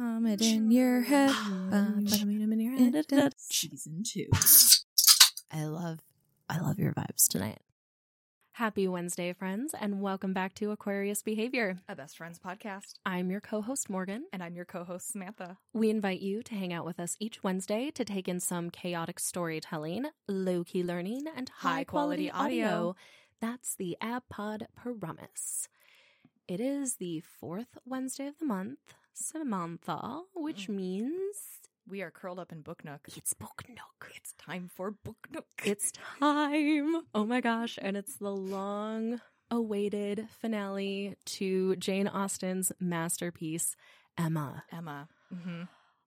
Hum it in your head. Ba- ba- in your head. Season two. I love, I love your vibes tonight. Happy Wednesday, friends, and welcome back to Aquarius Behavior. A best friends podcast. I'm your co-host Morgan. And I'm your co-host Samantha. We invite you to hang out with us each Wednesday to take in some chaotic storytelling, low-key learning, and high-quality High-quality audio. audio. That's the Ab Pod Promise. It is the fourth Wednesday of the month, Samantha, which Mm. means We are curled up in Book Nook. it's Book Nook. It's time for Book Nook. It's time. Oh my gosh. And it's the long awaited finale to Jane Austen's masterpiece, Emma. Emma. hmm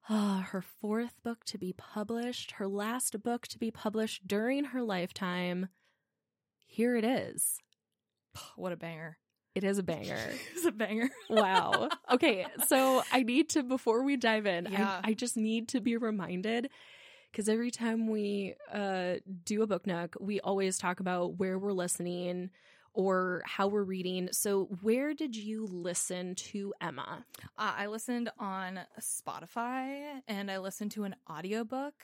Ah, her fourth book to be published, her last book to be published during her lifetime. Here it is. What a banger. It is a banger. it's a banger. wow. Okay, so I need to before we dive in, Yeah. I, I just need to be reminded because every time we uh, do a book nook, we always talk about where we're listening or how we're reading. So, where did you listen to Emma? Uh, I listened on Spotify and I listened to an audiobook.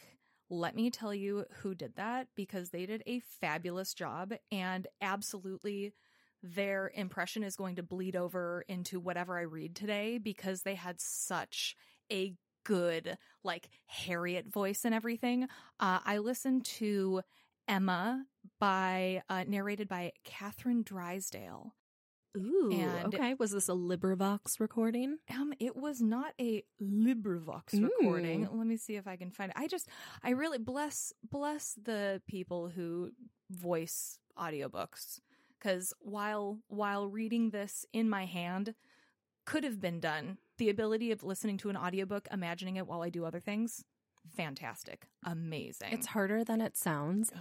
Let me tell you who did that because they did a fabulous job and absolutely their impression is going to bleed over into whatever I read today because they had such a good like Harriet voice and everything. Uh, I listened to Emma by uh, narrated by Catherine Drysdale. Ooh, And- okay. Was this a LibriVox recording? Um, it was not a LibriVox Mm. recording. Let me see if I can find it. I just, I really bless bless the people who voice audiobooks because while while reading this in my hand could have been done, the ability of listening to an audiobook, imagining it while I do other things, fantastic, amazing. It's harder than it sounds.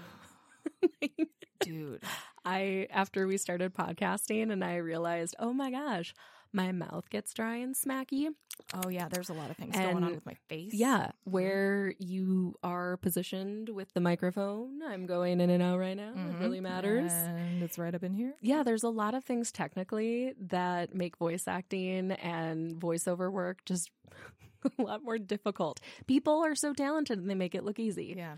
dude. I after we started podcasting and I realized, oh my gosh, my mouth gets dry and smacky. Oh yeah, there's a lot of things going on with my face. Yeah, where you are positioned with the microphone. I'm going in and out right now. Mhm. It really matters. and it's right up in here. yeah, there's a lot of things technically that make voice acting and voiceover work just a lot more difficult. People are so talented and they make it look easy. Yeah.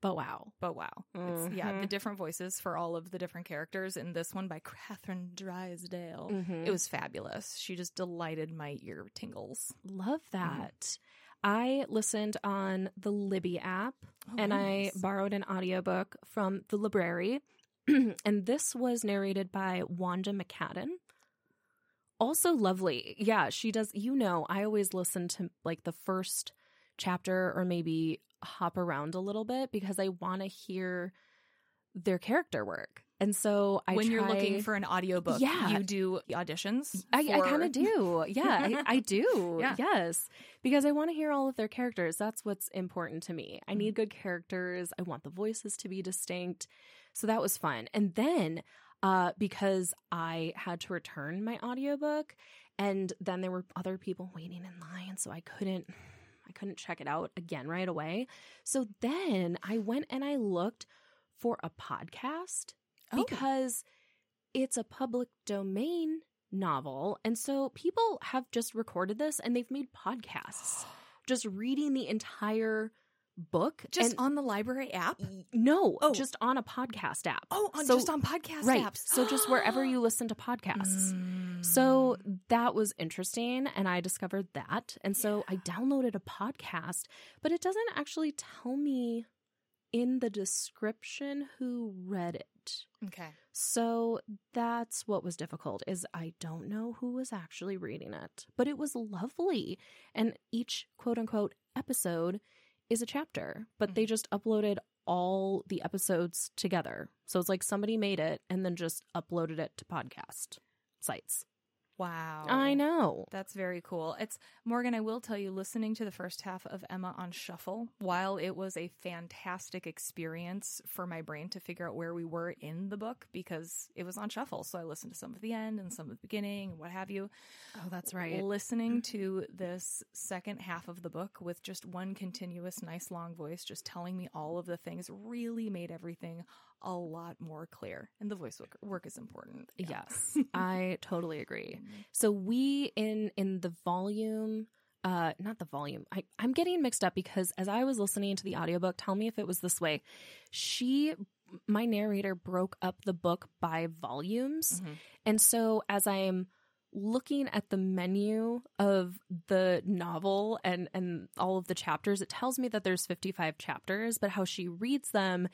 But wow. But wow. It's, yeah, the Mhm. different voices for all of the different characters in this one by Catherine Drysdale. Mhm. It was fabulous. She just delighted my ear tingles. Love that. I listened on the Libby app Oh, and nice. I borrowed an audiobook from the library. and this was narrated by Wanda McCaddon. Also lovely. Yeah, she does. You know, I always listen to like the first chapter or maybe hop around a little bit because I want to hear their character work. And so I when you're looking for an audiobook, Yeah. you do auditions. I, I kind of do. Yeah, I, I do. Yeah. Yes. Because I want to hear all of their characters. That's what's important to me. Mm-hmm. I need good characters. I want the voices to be distinct. So that was fun. And then uh, because I had to return my audiobook and then there were other people waiting in line, so I couldn't I couldn't check it out again right away. So then I went and I looked for a podcast Oh. because it's a public domain novel. And so people have just recorded this and they've made podcasts just reading the entire book. just and, on the library app. no, Oh. just on a podcast app. Oh, on, So- just on podcast right. apps. So just wherever you listen to podcasts. Mm. So that was interesting, and I discovered that. And so I downloaded a podcast, but it doesn't actually tell me in the description who read it. okay. So that's what was difficult is I don't know who was actually reading it, but it was lovely. And each quote unquote episode is a chapter, but they mm-hmm. just uploaded all the episodes together. So it's like somebody made it and then just uploaded it to podcast sites. Wow. I know. That's very cool. It's Morgan, I will tell you, listening to the first half of Emma on Shuffle, while it was a fantastic experience for my brain to figure out where we were in the book because it was on Shuffle. So I listened to some of the end and some of the beginning and what have you. Oh, that's right. Listening to this second half of the book with just one continuous, nice long voice just telling me all of the things really made everything a lot more clear. And the voice work, work is important. Yeah. Yes, I totally agree. So we in in the volume uh not the volume. I I'm getting mixed up because as I was listening to the audiobook, tell me if it was this way. She my narrator broke up the book by volumes. Mhm. And so as I'm looking at the menu of the novel and and all of the chapters, it tells me that there's 55 chapters, but how she reads them,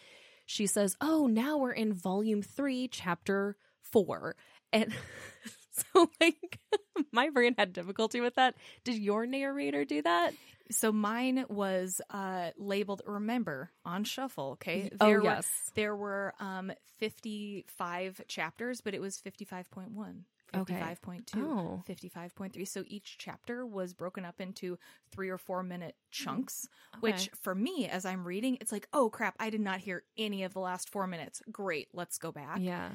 she says, "Oh, now we're in volume 3, chapter 4." And so like my brain had difficulty with that. Did your narrator do that? So mine was uh labeled remember on shuffle, okay? oh There were- yes. There were um 55 chapters, but it was 55.1, Okay. 55.2, Oh. 55.3. So each chapter was broken up into 3 or 4 minute chunks, which for me as I'm reading, it's like, "Oh crap, I did not hear any of the last 4 minutes. Great, let's go back." yeah.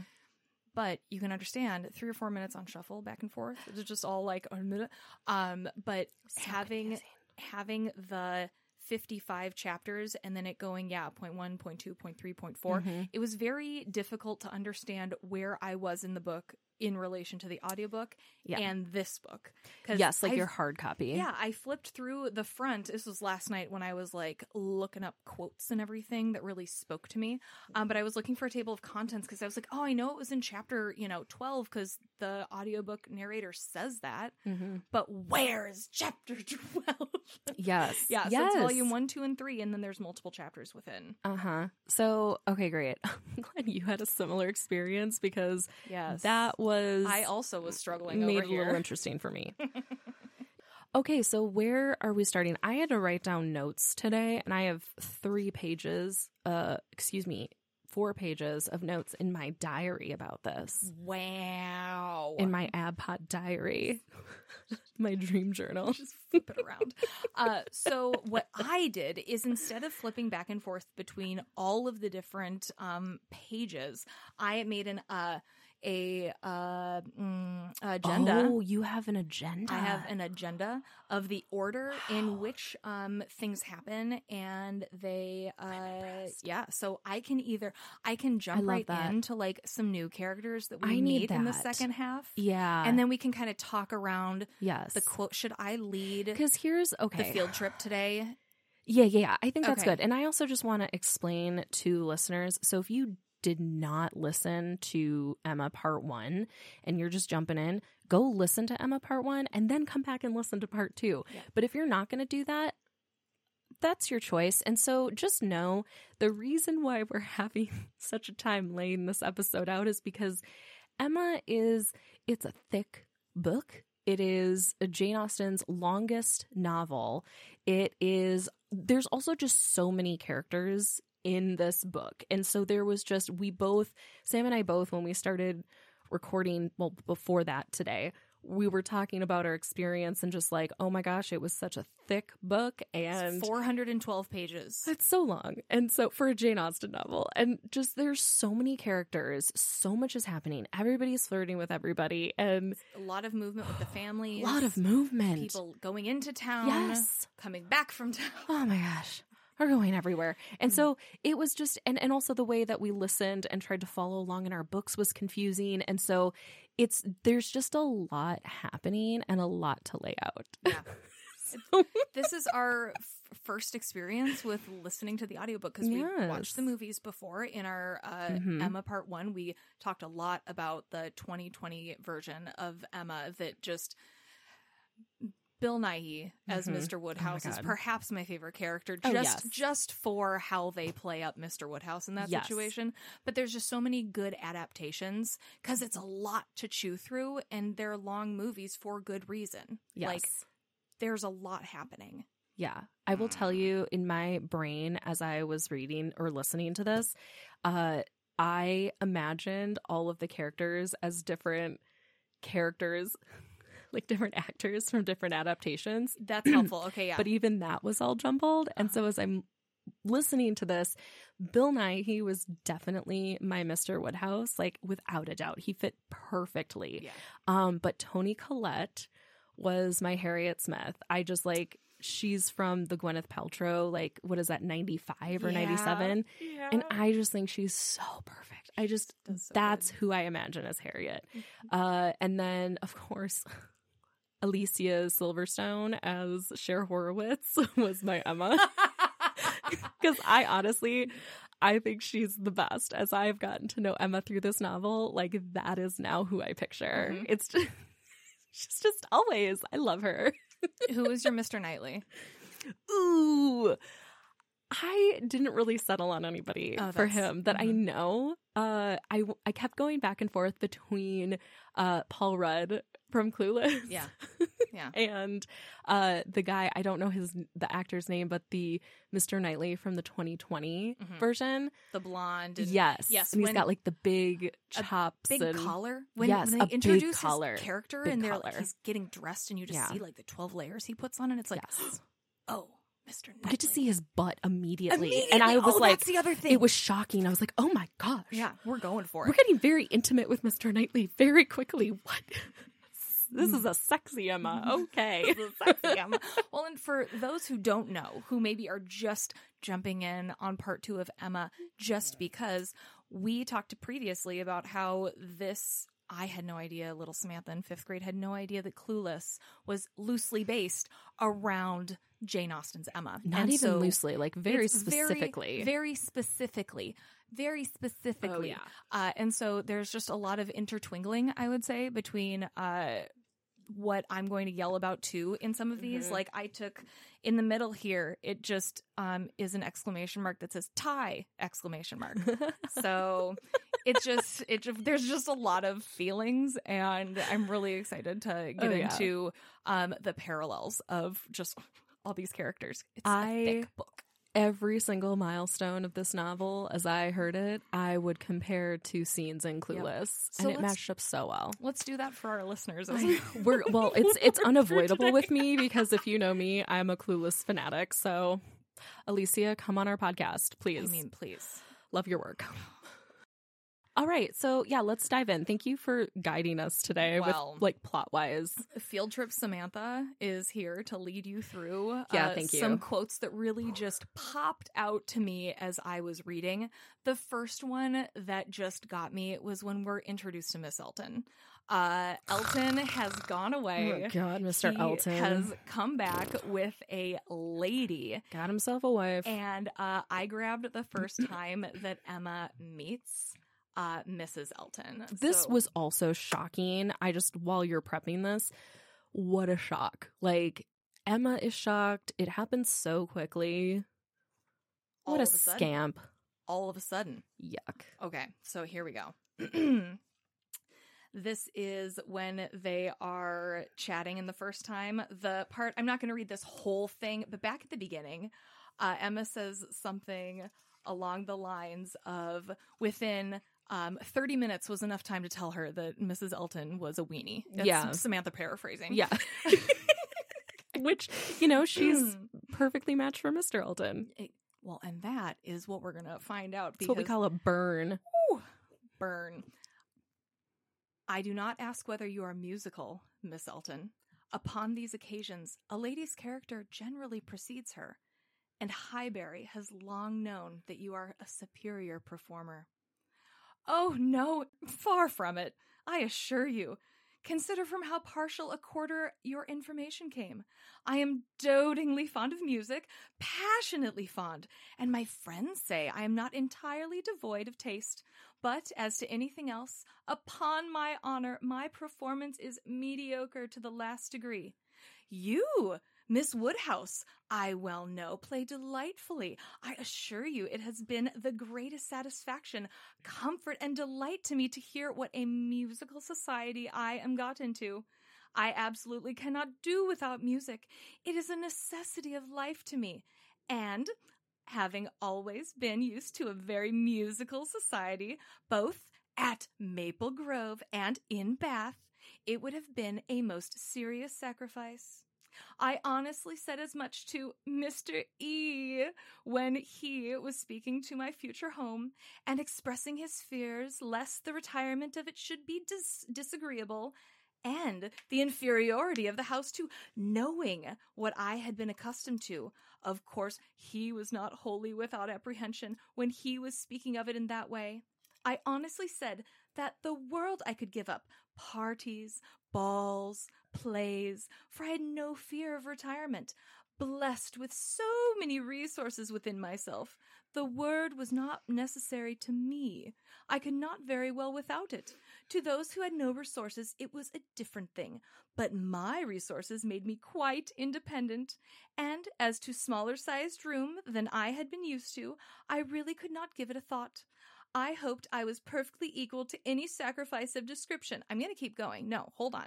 But you can understand 3 or 4 minutes on shuffle back and forth. It's just all like a minute. Um but So having confusing. having the 55 chapters and then it going yeah point one point two point three point four Mhm. it was very difficult to understand where i was in the book in relation to the audiobook Yeah. and this book. Yes, like I've- your hard copy. yeah i flipped through the front this was last night when i was like looking up quotes and everything that really spoke to me um, but i was looking for a table of contents because i was like oh i know it was in chapter you know 12 because the audiobook narrator says that hmm but where is chapter 12 Yes. yeah, so yes. it's volume one, two, and three, and then there's multiple chapters within. Uh huh. So, okay, great. I'm glad you had a similar experience because Yes, that was I also was struggling made over it a little interesting for me. okay, so where are we starting? I had to write down notes today, and I have three pages. Uh, excuse me, four pages of notes in my diary about this. Wow. In my Ab Pod diary, my dream journal. just flip it around. Uh, so what I did is instead of flipping back and forth between all of the different um, pages, I made an uh, a uh, mm, agenda. Oh, you have an agenda. I have an agenda of the order in which um, things happen, and they, uh, yeah. So I can either I can jump love right that. into like some new characters that we I need meet in the second half, yeah, and then we can kind of talk around yes, the quote. Should I lead because here's okay. the field trip today? Yeah, yeah, yeah. I think that's Okay. good. And I also just want to explain to listeners. So if you did not listen to Emma part one and you're just jumping in, go listen to Emma part one and then come back and listen to part two. Yeah. But if you're not going to do that, that's your choice. And so just know the reason why we're having such a time laying this episode out is because Emma is, it's a thick book. It is Jane Austen's longest novel. It is, there's also just so many characters in this book. And so there was just, we both, Sam and I both, when we started recording, well, before that today, we were talking about our experience and just like, oh my gosh, it was such a thick book. And It's 412 pages. it's so long. And so for a Jane Austen novel, and just there's so many characters, so much is happening. Everybody's flirting with everybody, and A lot of movement with the family. a lot of movement. people going into town. Yes. Coming back from town. Oh my gosh. We're going everywhere. And Mm. so it was just and, and also the way that we listened and tried to follow along in our books was confusing. And so it's there's just a lot happening and a lot to lay out. Yeah. This is our f- first experience with listening to the audiobook because we watched the movies before in our uh, Mhm. Emma part one. We talked a lot about the 2020 version of Emma that just. Bill Nighy as Mhm. Mr. Woodhouse is perhaps my favorite character, Oh, just yes. just for how they play up Mr. Woodhouse in that Yes. situation. But there's just so many good adaptations because it's a lot to chew through, and they're long movies for good reason. yes. Like there's a lot happening. Yeah. I will tell you in my brain as I was reading or listening to this, uh, I imagined all of the characters as different characters, like different actors from different adaptations. That's helpful. Okay, yeah. But even that was all jumbled. And so as I'm listening to this, Bill Nighy, he was definitely my Mr. Woodhouse, like without a doubt. He fit perfectly. Yeah. Um, but Toni Collette was my Harriet Smith. I just like she's from the Gwyneth Paltrow, like what is that, ninety five or Yeah. ninety seven? yeah. And I just think she's so perfect. I just so that's good. who I imagine as Harriet. Uh, and then of course, Alicia Silverstone as Cher Horowitz was my Emma. Because I honestly, I think she's the best. As I've gotten to know Emma through this novel, like that is now who I picture. Mhm. It's just, she's just always. I love her. Who is your Mr. Knightley? Ooh. I didn't really settle on anybody Oh, for him that I mhm. know. Uh, I I kept going back and forth between uh Paul Rudd from Clueless, Yeah. Yeah. and uh the guy I don't know his the actor's name, but the Mr. Knightley from the 2020 Mhm. version. The blonde. And yes, yes, and he's got like the big chops Big and collar. When, Yes, when a they big introduce collar. his character Big and they're like, he's getting dressed and you just Yeah. see like the 12 layers he puts on and it's like, yes. oh, Mr. Knightley. Get to see his butt immediately, Immediately. and I was oh, like, that's the other thing. it was shocking. I was like, oh my gosh, yeah, we're going for it. We're getting very intimate with Mr. Knightley very quickly. What? This is a sexy Emma. Okay. This is sexy, Emma. well, and for those who don't know, who maybe are just jumping in on part two of Emma, just because we talked previously about how this. I had no idea, little Samantha in fifth grade had no idea that Clueless was loosely based around Jane Austen's Emma. Not And even so loosely, like very specifically. Very, specifically. Very specifically. Oh, yeah. Uh, and so there's just a lot of intertwingling, I would say, between uh, what I'm going to yell about too in some of these. Mhm. Like I took in the middle here, it just um, is an exclamation mark that says tie exclamation mark. so it's just it ju- there's just a lot of feelings and I'm really excited to get Oh, yeah. into um, the parallels of just all these characters. It's I- a thick book. Every single milestone of this novel, as I heard it, I would compare to scenes in Clueless, So and it matched up so well. Let's do that for our listeners. as I- we We're well, it's it's unavoidable with me because if you know me, I'm a Clueless fanatic. So, Alicia, come on our podcast, please. I mean, please. Love your work. All right, so yeah, let's dive in. Thank you for guiding us today Well. with like plot wise. Field Trip Samantha is here to lead you through Yeah, uh, thank some quotes that really just popped out to me as I was reading. The first one that just got me was when we're introduced to Miss Elton. Uh, Elton has gone away. Oh God, Mr. He Elton has come back with a lady. got himself a wife. And uh, I grabbed the first time that Emma meets uh, Mrs. Elton. this So- was also shocking. I just while you're prepping this, what a shock! Like Emma is shocked. It happened so quickly. all What a a sudden- scamp! all of a sudden. Yuck. Okay, so here we go. this is when they are chatting in the first time. The part, I'm not going to read this whole thing, but back at the beginning, uh, Emma says something along the lines of within. Um, 30 minutes was enough time to tell her that Mrs. Elton was a weenie. That's Yeah. Samantha paraphrasing. Yeah. Which you know she's perfectly matched for Mr. Elton. well, and that is what we're going to find out. That's what we call a burn. Ooh, burn. I do not ask whether you are musical, Miss Elton. Upon these occasions, a lady's character generally precedes her, and Highbury has long known that you are a superior performer. Oh, no, far from it, I assure you. Consider from how partial a quarter your information came. I am dotingly fond of music, passionately fond, and my friends say I am not entirely devoid of taste. But as to anything else, upon my honor, my performance is mediocre to the last degree. You, Miss Woodhouse, I well know, play delightfully. I assure you it has been the greatest satisfaction, comfort, and delight to me to hear what a musical society I am got into. I absolutely cannot do without music. It is a necessity of life to me. And having always been used to a very musical society, both at Maple Grove and in Bath, it would have been a most serious sacrifice. I honestly said as much to Mr. E when he was speaking to my future home and expressing his fears lest the retirement of it should be dis- disagreeable and the inferiority of the house to knowing what I had been accustomed to. Of course, he was not wholly without apprehension when he was speaking of it in that way. I honestly said that the world I could give up, parties, balls, plays, for I had no fear of retirement. Blessed with so many resources within myself, the word was not necessary to me. I could not very well without it. To those who had no resources, it was a different thing. But my resources made me quite independent. And as to smaller sized room than I had been used to, I really could not give it a thought. I hoped I was perfectly equal to any sacrifice of description. I'm going to keep going. No, hold on.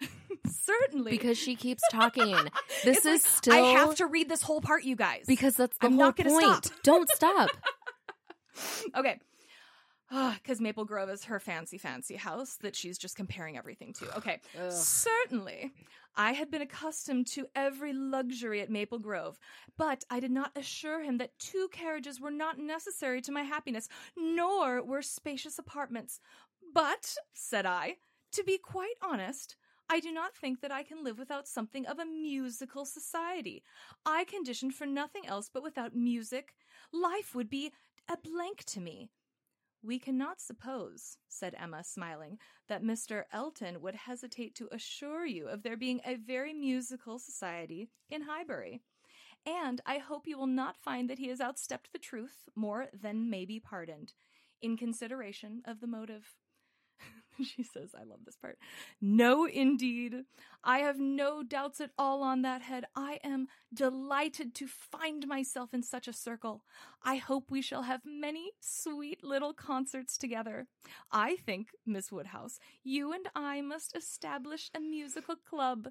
Certainly. Because she keeps talking. This It's is like, still I have to read this whole part, you guys. because that's the I'm whole not gonna point. stop. Don't stop. okay. Ah, because Maple Grove is her fancy, fancy house that she's just comparing everything to. Okay. Ugh. Certainly, I had been accustomed to every luxury at Maple Grove, but I did not assure him that two carriages were not necessary to my happiness, nor were spacious apartments. But, said I, to be quite honest, I do not think that I can live without something of a musical society. I conditioned for nothing else but without music. Life would be a blank to me. We cannot suppose, said Emma, smiling, that Mr. Elton would hesitate to assure you of there being a very musical society in Highbury. And I hope you will not find that he has outstepped the truth more than may be pardoned, in consideration of the motive. she says, I love this part. No, indeed. I have no doubts at all on that head. I am delighted to find myself in such a circle. I hope we shall have many sweet little concerts together. I think, Miss Woodhouse, you and I must establish a musical club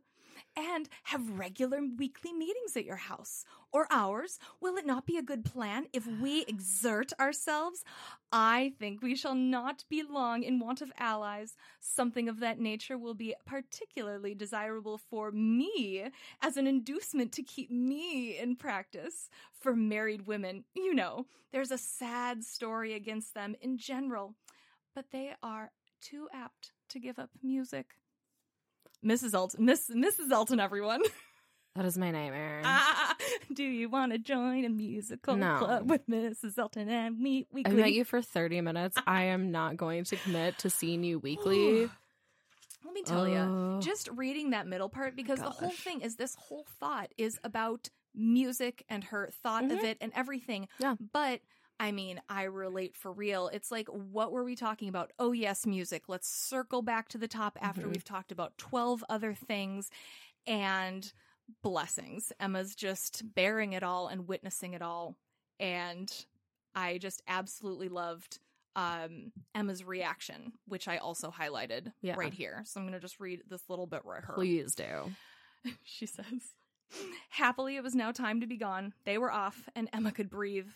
and have regular weekly meetings at your house or ours. Will it not be a good plan if we exert ourselves? I think we shall not be long in want of allies. Something of that nature will be particularly desirable for me as an inducement to keep me in practice. For married women, you know, there's a sad story against them in general, but they are too apt to give up music. Mrs. Elton, Miss, Mrs. Elton, everyone. That is my nightmare. ah, do you want to join a musical No. club with Mrs. Elton and me I weekly? met you for 30 minutes. I am not going to commit to seeing you weekly. Let me tell you, Oh. just reading that middle part because the whole thing is this whole thought is about music and her thought of Mhm. it and everything. Yeah. But I mean, I relate for real. It's like, what were we talking about? Oh, yes, music. Let's circle back to the top after Mhm. we've talked about 12 other things and blessings. Emma's just bearing it all and witnessing it all. And I just absolutely loved um, Emma's reaction, which I also highlighted Yeah. right here. So I'm going to just read this little bit right here. Please do. She says, Happily, it was now time to be gone. They were off, and Emma could breathe.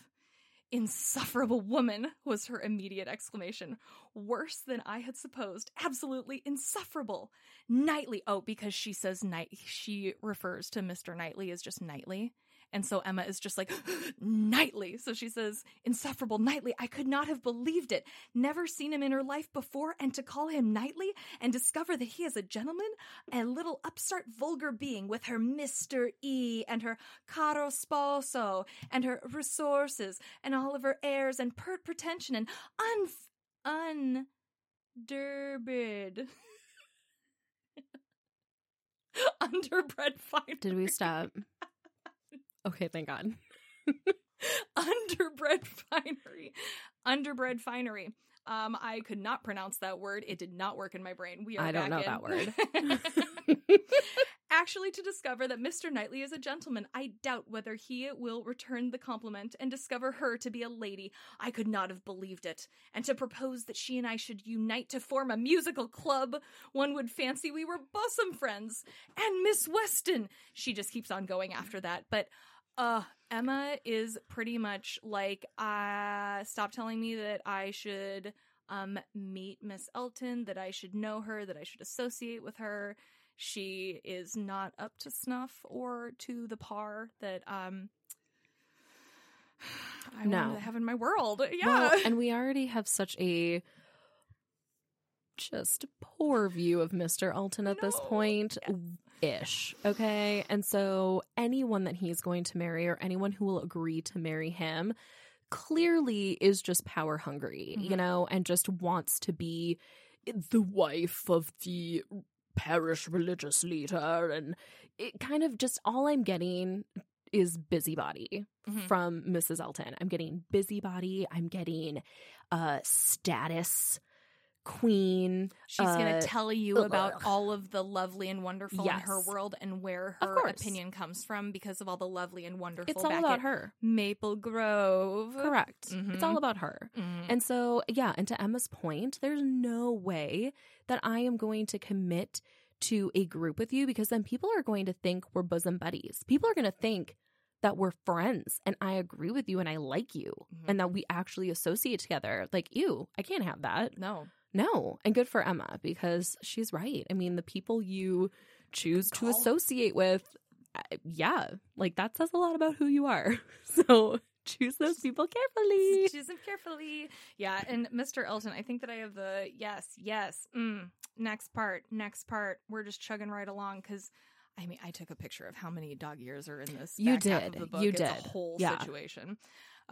Insufferable woman was her immediate exclamation. Worse than I had supposed. Absolutely insufferable. Knightley. Oh, because she says night. She refers to Mr. Knightley as just Knightley. And so Emma is just like, Knightley. So she says, insufferable Knightley. I could not have believed it. Never seen him in her life before, and to call him Knightley and discover that he is a gentleman, a little upstart vulgar being with her Mr. E and her caro sposo and her resources and all of her airs and pert pretension and un underbid. Underbred finery. Did we stop? Okay, thank God. underbred finery. Underbred finery. Um, I could not pronounce that word. It did not work in my brain. We are I don't know in. that word. Actually, to discover that Mr. Knightley is a gentleman, I doubt whether he will return the compliment and discover her to be a lady. I could not have believed it. And to propose that she and I should unite to form a musical club, one would fancy we were bosom friends. And Miss Weston! She just keeps on going after that. But uh Emma is pretty much like uh stop telling me that I should um meet Miss Elton, that I should know her, that I should associate with her. She is not up to snuff or to the par that um I No. want to have in my world. Yeah. Well, and we already have such a just poor view of Mr. Elton at this No. point. Ish. Okay. And so anyone that he's going to marry or anyone who will agree to marry him clearly is just power hungry, you Mhm. know, and just wants to be the wife of the parish religious leader and it kind of just all I'm getting is busybody Mhm. from Mrs. Elton. I'm getting busybody, I'm getting uh status queen. She's going Uh, to tell you ugh. about all of the lovely and wonderful in her world and where her opinion comes from because of all the lovely and wonderful It's all back about her. Maple Grove. Correct. It's Mhm. all about her. Mhm. And so, yeah, and to Emma's point, there's no way that I am going to commit to a group with you because then people are going to think we're bosom buddies. People are going to think that we're friends and I agree with you and I like you Mhm. and that we actually associate together. Like, ew, I can't have that. no. No. And good for Emma because she's right. I mean, the people you choose to associate with, uh, yeah, like that says a lot about who you are. So choose those people carefully. Choose them carefully. Yeah, and Mr. Elton, I think that I have the yes, yes. Mm, next part, next part. We're just chugging right along because. I mean, I took a picture of how many dog years are in this. You back half of did. You It's did. A whole Yeah. situation.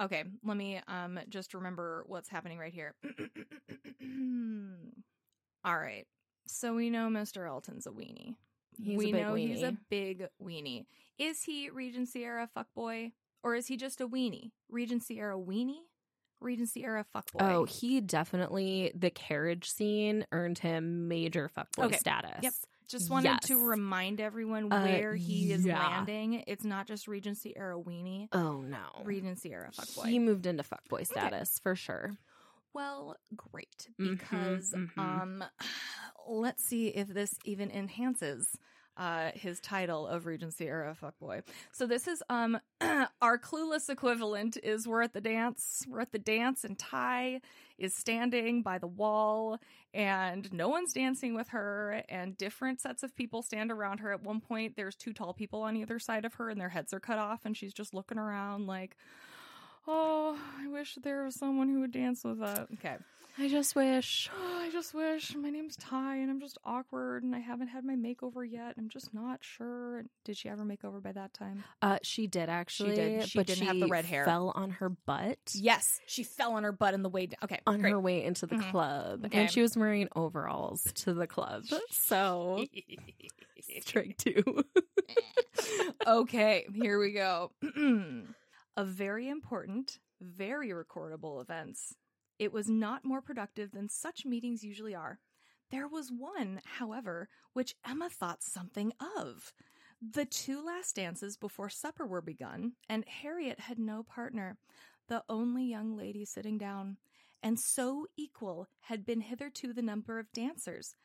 Okay, let me um just remember what's happening right here. All right. So we know Mr. Elton's a weenie. He's a we big know he's a big weenie. Is he Regency era fuckboy? Or is he just a weenie? Regency era weenie? Regency era fuckboy. Oh, he definitely the carriage scene earned him major fuckboy Okay. status. Yep. Just wanted to remind everyone Uh, where he is yeah. landing. It's not just Regency era weenie. Oh no. Regency era fuckboy. He moved into fuckboy status for sure. Well, great Mhm, because mhm. um let's see if this even enhances uh his title of Regency era fuckboy. So this is um our clueless equivalent is we're at the dance. We're at the dance and Tai is standing by the wall and no one's dancing with her and different sets of people stand around her. At one point there's two tall people on either side of her and their heads are cut off and she's just looking around like Oh, I wish there was someone who would dance with us. Okay. I just wish. I just wish my name's Tai and I'm just awkward and I haven't had my makeover yet. I'm just not sure. Did she ever make over by that time? Uh, she did actually. She did. She but didn't she have the red hair. Fell on her butt. Yes, she fell on her butt on the way down. Okay, On great. her way into the Mhm. club, Okay. and she was wearing overalls to the club. So trick two. okay, here we go. a very important, very recordable events. It was not more productive than such meetings usually are. There was one, however, which Emma thought something of. The two last dances before supper were begun, and Harriet had no partner, the only young lady sitting down, and so equal had been hitherto the number of dancers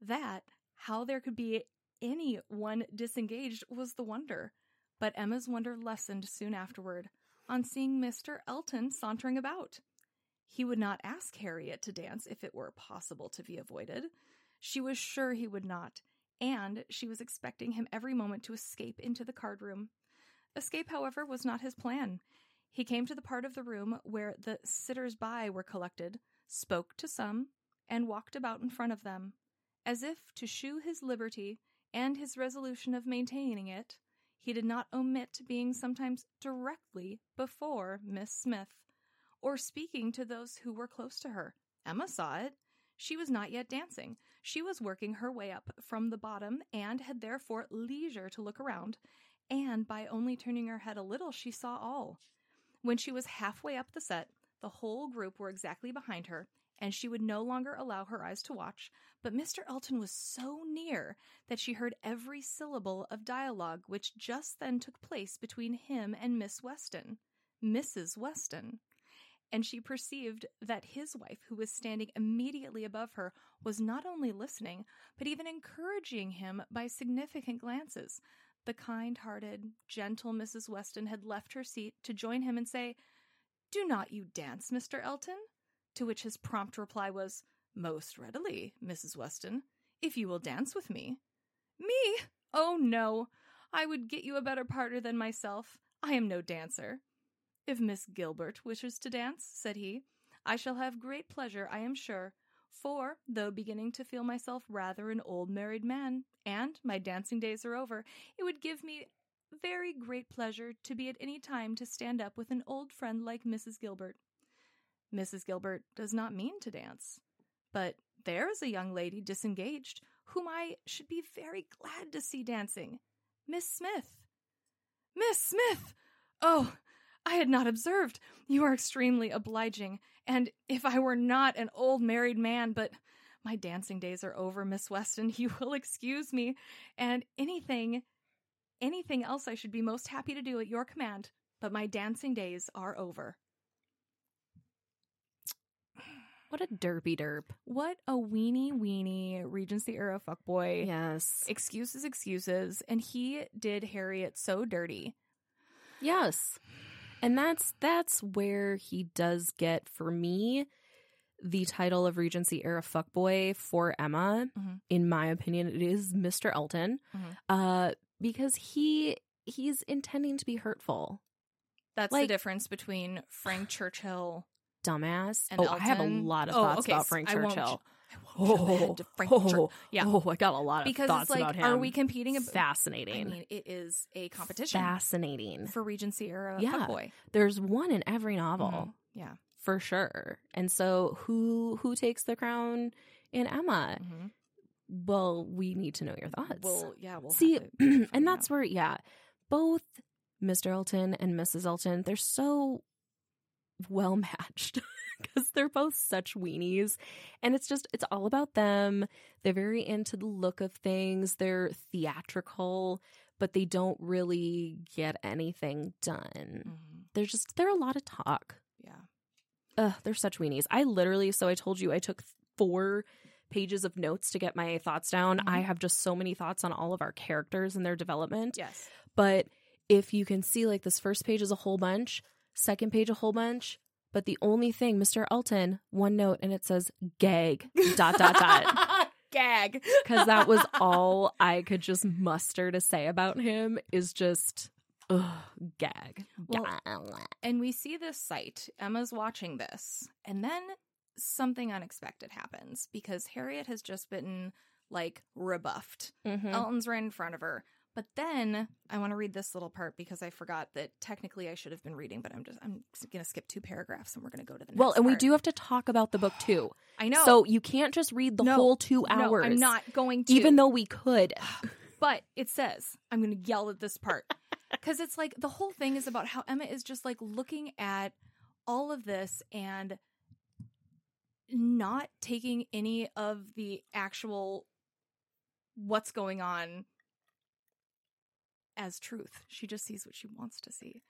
that how there could be any one disengaged was the wonder. But Emma's wonder lessened soon afterward on seeing Mr. Elton sauntering about. He would not ask Harriet to dance if it were possible to be avoided. She was sure he would not, and she was expecting him every moment to escape into the card room. Escape, however, was not his plan. He came to the part of the room where the sitters by were collected, spoke to some, and walked about in front of them, as if to shew his liberty and his resolution of maintaining it. He did not omit being sometimes directly before Miss Smith, or speaking to those who were close to her. Emma saw it. She was not yet dancing. She was working her way up from the bottom and had therefore leisure to look around, and by only turning her head a little, she saw all. When she was halfway up the set, the whole group were exactly behind her, and she would no longer allow her eyes to watch, but Mr. Elton was so near that she heard every syllable of dialogue which just then took place between him and Miss Weston, Mrs. Weston. And she perceived that his wife, who was standing immediately above her, was not only listening, but even encouraging him by significant glances. The kind hearted, gentle Mrs. Weston had left her seat to join him and say, Do not you dance, Mr. Elton? To which his prompt reply was, Most readily, Mrs. Weston, if you will dance with me. Me? Oh, no. I would get you a better partner than myself. I am no dancer. If Miss Gilbert wishes to dance, said he, I shall have great pleasure, I am sure, for, though beginning to feel myself rather an old married man, and my dancing days are over, it would give me very great pleasure to be at any time to stand up with an old friend like Mrs. Gilbert. Mrs. Gilbert does not mean to dance, but there's a young lady disengaged whom I should be very glad to see dancing. Miss Smith. Miss Smith! Oh, I had not observed. You are extremely obliging, and if I were not an old married man, but my dancing days are over, Miss Weston, you will excuse me, and anything, anything else I should be most happy to do at your command, but my dancing days are over. What a derpy derp. What a weenie weenie Regency era fuckboy. Yes. Excuses, excuses. And he did Harriet so dirty. Yes. And that's that's where he does get for me the title of Regency era fuckboy for Emma. Mhm. In my opinion, it is Mr. Elton. Mhm. Uh because he he's intending to be hurtful. That's the difference between Frank Churchill Dumbass. and oh, Elton. I have a lot of Oh, thoughts okay, about Frank won't- Churchill. I won't jump ahead to Frank Churchill. Yeah. Oh, I got a lot of Because thoughts it's like, about him. are we competing? ab- Fascinating. I mean, it is a competition Fascinating. for Regency era Yeah. fuckboy. There's one in every novel. Mhm. Yeah. for sure. And so who who takes the crown in Emma? Mhm. Well, we need to know your thoughts. Well, yeah. We'll See, have to find and that's out. where yeah, both Mr. Elton and Mrs. Elton, they're so well matched because they're both such weenies and it's just it's all about them. They're very into the look of things. They're theatrical, but they don't really get anything done. Mhm. They're just they're a lot of talk. Yeah. Ugh, they're such weenies. I literally, so I told you I took four pages of notes to get my thoughts down. Mhm. I have just so many thoughts on all of our characters and their development. Yes. But if you can see, like, this first page is a whole bunch, second page, a whole bunch. But the only thing, Mr. Elton, one note, and it says gag, dot, dot, dot. Gag. Because that was all I could just muster to say about him is just, ugh, gag. Well, And we see this site. Emma's watching this. And then something unexpected happens because Harriet has just been like rebuffed. Mhm. Elton's right in front of her. But then I want to read this little part because I forgot that technically I should have been reading, but I'm just I'm going to skip two paragraphs and we're going to go to the next Well, and we do have to talk about the book too. I know. So you can't just read the No. whole two No, hours. I'm not going to. Even though we could. But it says, I'm going to yell at this part. Because it's like the whole thing is about how Emma is just like looking at all of this and not taking any of the actual what's going on as truth. She just sees what she wants to see.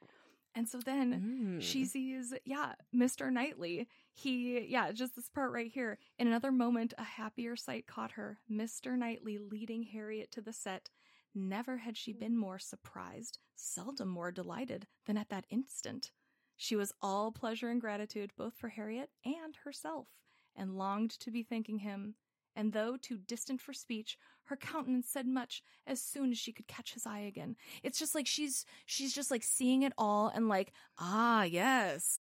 And so then Mm. she sees, yeah, Mr. Knightley. He, yeah, just this part right here. In another moment, a happier sight caught her. Mr. Knightley leading Harriet to the set. Never had she been more surprised, seldom more delighted than at that instant. She was all pleasure and gratitude, both for Harriet and herself, and longed to be thanking him. And though too distant for speech, her countenance said much as soon as she could catch his eye again. It's just like she's she's just like seeing it all and like, ah, yes.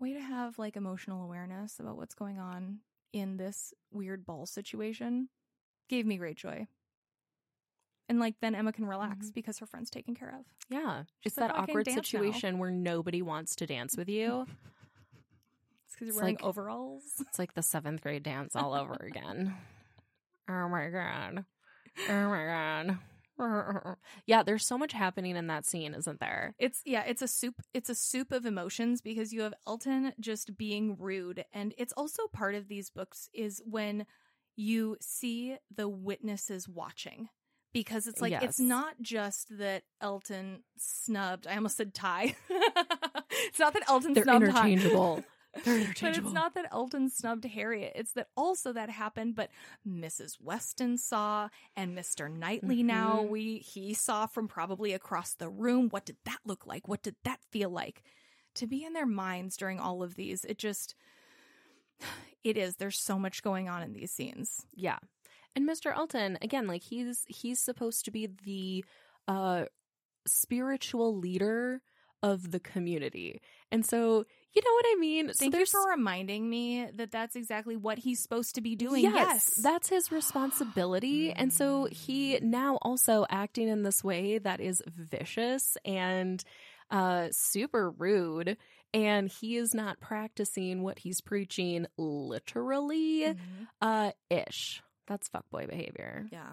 Way to have like emotional awareness about what's going on in this weird ball situation. Gave me great joy. And like then Emma can relax Mhm. because her friend's taken care of. Yeah. She's it's like, that "Oh, awkward dance now." situation where nobody wants to dance with you. Because you're wearing like- overalls. It's like the seventh grade dance all over again. Oh my god. Oh my god. Yeah, there's so much happening in that scene, isn't there? It's yeah, it's a soup it's a soup of emotions because you have Elton just being rude and it's also part of these books is when you see the witnesses watching because it's like it's not just that Elton snubbed. I almost said Tai. it's not that Elton They're snubbed interchangeable. They're But it's not that Elton snubbed Harriet. It's that also that happened, but Mrs. Weston saw and Mr. Knightley now Mhm. we he saw from probably across the room. What did that look like? What did that feel like? To be in their minds during all of these, it just it is. There's so much going on in these scenes. Yeah. And Mr. Elton, again, like he's he's supposed to be the uh spiritual leader of the community. And so, you know what I mean? so Thank you there's for reminding me that that's exactly what he's supposed to be doing. Yes, Yes, that's his responsibility. and so he now also acting in this way that is vicious and uh super rude and he is not practicing what he's preaching literally Mhm. uh ish. That's fuckboy behavior. Yeah.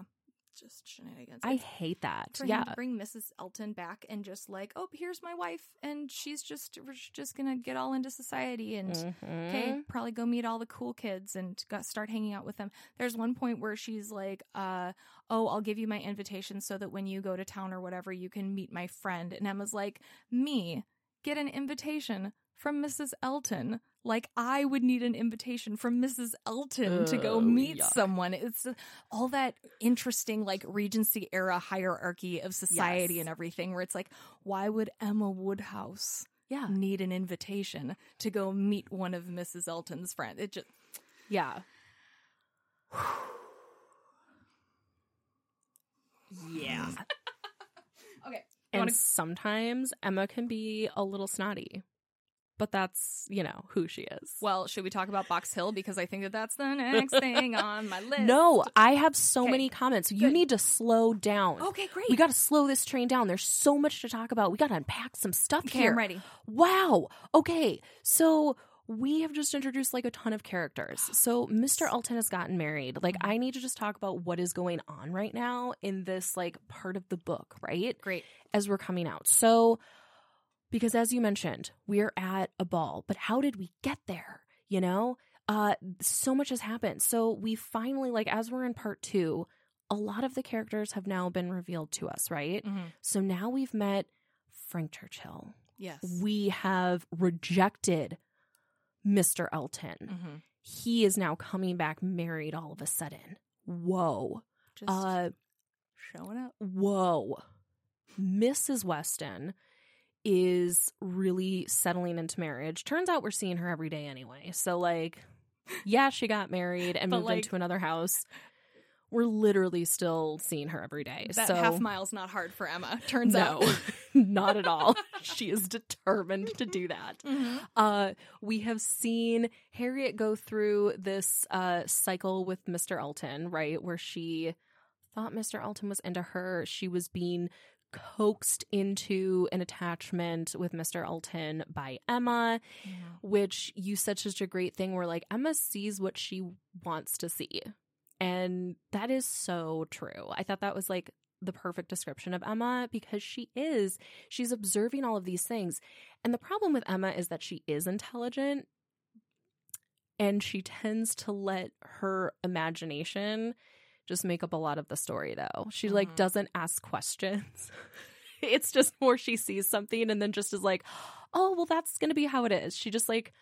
Just shenanigans. I It's hate that. for him Yeah. to bring Mrs. Elton back and just like, oh, here's my wife, and she's just we're just gonna get all into society and okay, Mhm. probably go meet all the cool kids and got, start hanging out with them. There's one point where she's like, uh, oh, I'll give you my invitation so that when you go to town or whatever, you can meet my friend. And Emma's like, me get an invitation from Mrs. Elton. Like I would need an invitation from Mrs. Elton to go Oh, meet yuck. someone. It's all that interesting, like Regency era hierarchy of society Yes. and everything, where it's like, why would Emma Woodhouse Yeah. need an invitation to go meet one of Mrs. Elton's friends. It just Yeah. Yeah. okay. And wanna- sometimes Emma can be a little snotty, but that's, you know, who she is. Well, should we talk about Box Hill because I think that that's the next thing on my list. no, I have so Okay. many comments. You Good. need to slow down. Okay, great. We got to slow this train down. There's so much to talk about. We got to unpack some stuff okay, here. I'm ready. Wow. Okay. So we have just introduced like a ton of characters. So Mr. Elton has gotten married. Like Mm-hmm. I need to just talk about what is going on right now in this like part of the book, right? Great. As we're coming out. So because as you mentioned, we're at a ball, but how did we get there? You know? Uh so much has happened. So we finally like as we're in part 2, a lot of the characters have now been revealed to us, right? So now we've met Frank Churchill Yes. we have rejected Mr. Elton. mm-hmm. He is now coming back married all of a sudden. Whoa. Just Uh showing up. whoa. Mrs. Weston is really settling into marriage. Turns out we're seeing her every day anyway. So like yeah, she got married and moved like- into another house. We're literally still seeing her every day. That so half mile's not hard for Emma. Turns no, out. not at all. she is determined to do that. Mhm. Uh, we have seen Harriet go through this uh, cycle with Mr. Elton, right? Where she thought Mr. Elton was into her. She was being coaxed into an attachment with Mr. Elton by Emma, which you said such a great thing where like Emma sees what she wants to see. And that is so true. I thought that was like the perfect description of Emma because she is. She's observing all of these things. And the problem with Emma is that she is intelligent and she tends to let her imagination just make up a lot of the story though. She like Mhm. doesn't ask questions. it's just more she sees something and then just is like, "Oh, well that's going to be how it is." She just like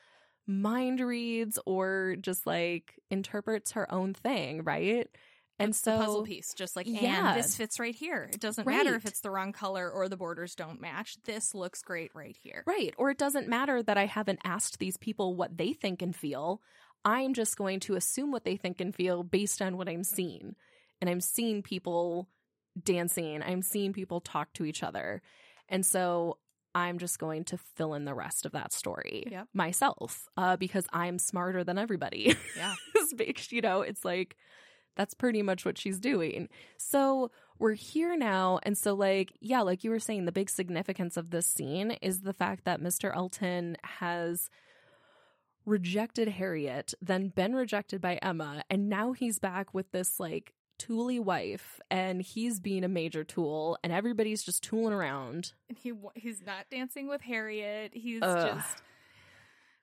mind reads or just like interprets her own thing, right? And It's so puzzle piece, just like, Yeah. and this fits right here. It doesn't matter if it's the wrong color or the borders don't match. This looks great right here. Right. Or it doesn't matter that I haven't asked these people what they think and feel. I'm just going to assume what they think and feel based on what I'm seeing. And I'm seeing people dancing, I'm seeing people talk to each other. And so I'm just going to fill in the rest of that story Yep. myself uh, because I'm smarter than everybody. Yeah. You know, it's like that's pretty much what she's doing. So we're here now. And so, like, yeah, like you were saying, the big significance of this scene is the fact that Mr. Elton has rejected Harriet, then been rejected by Emma, and now he's back with this, like, tooly wife and he's being a major tool and everybody's just tooling around And he he's not dancing with Harriet. He's Ugh. just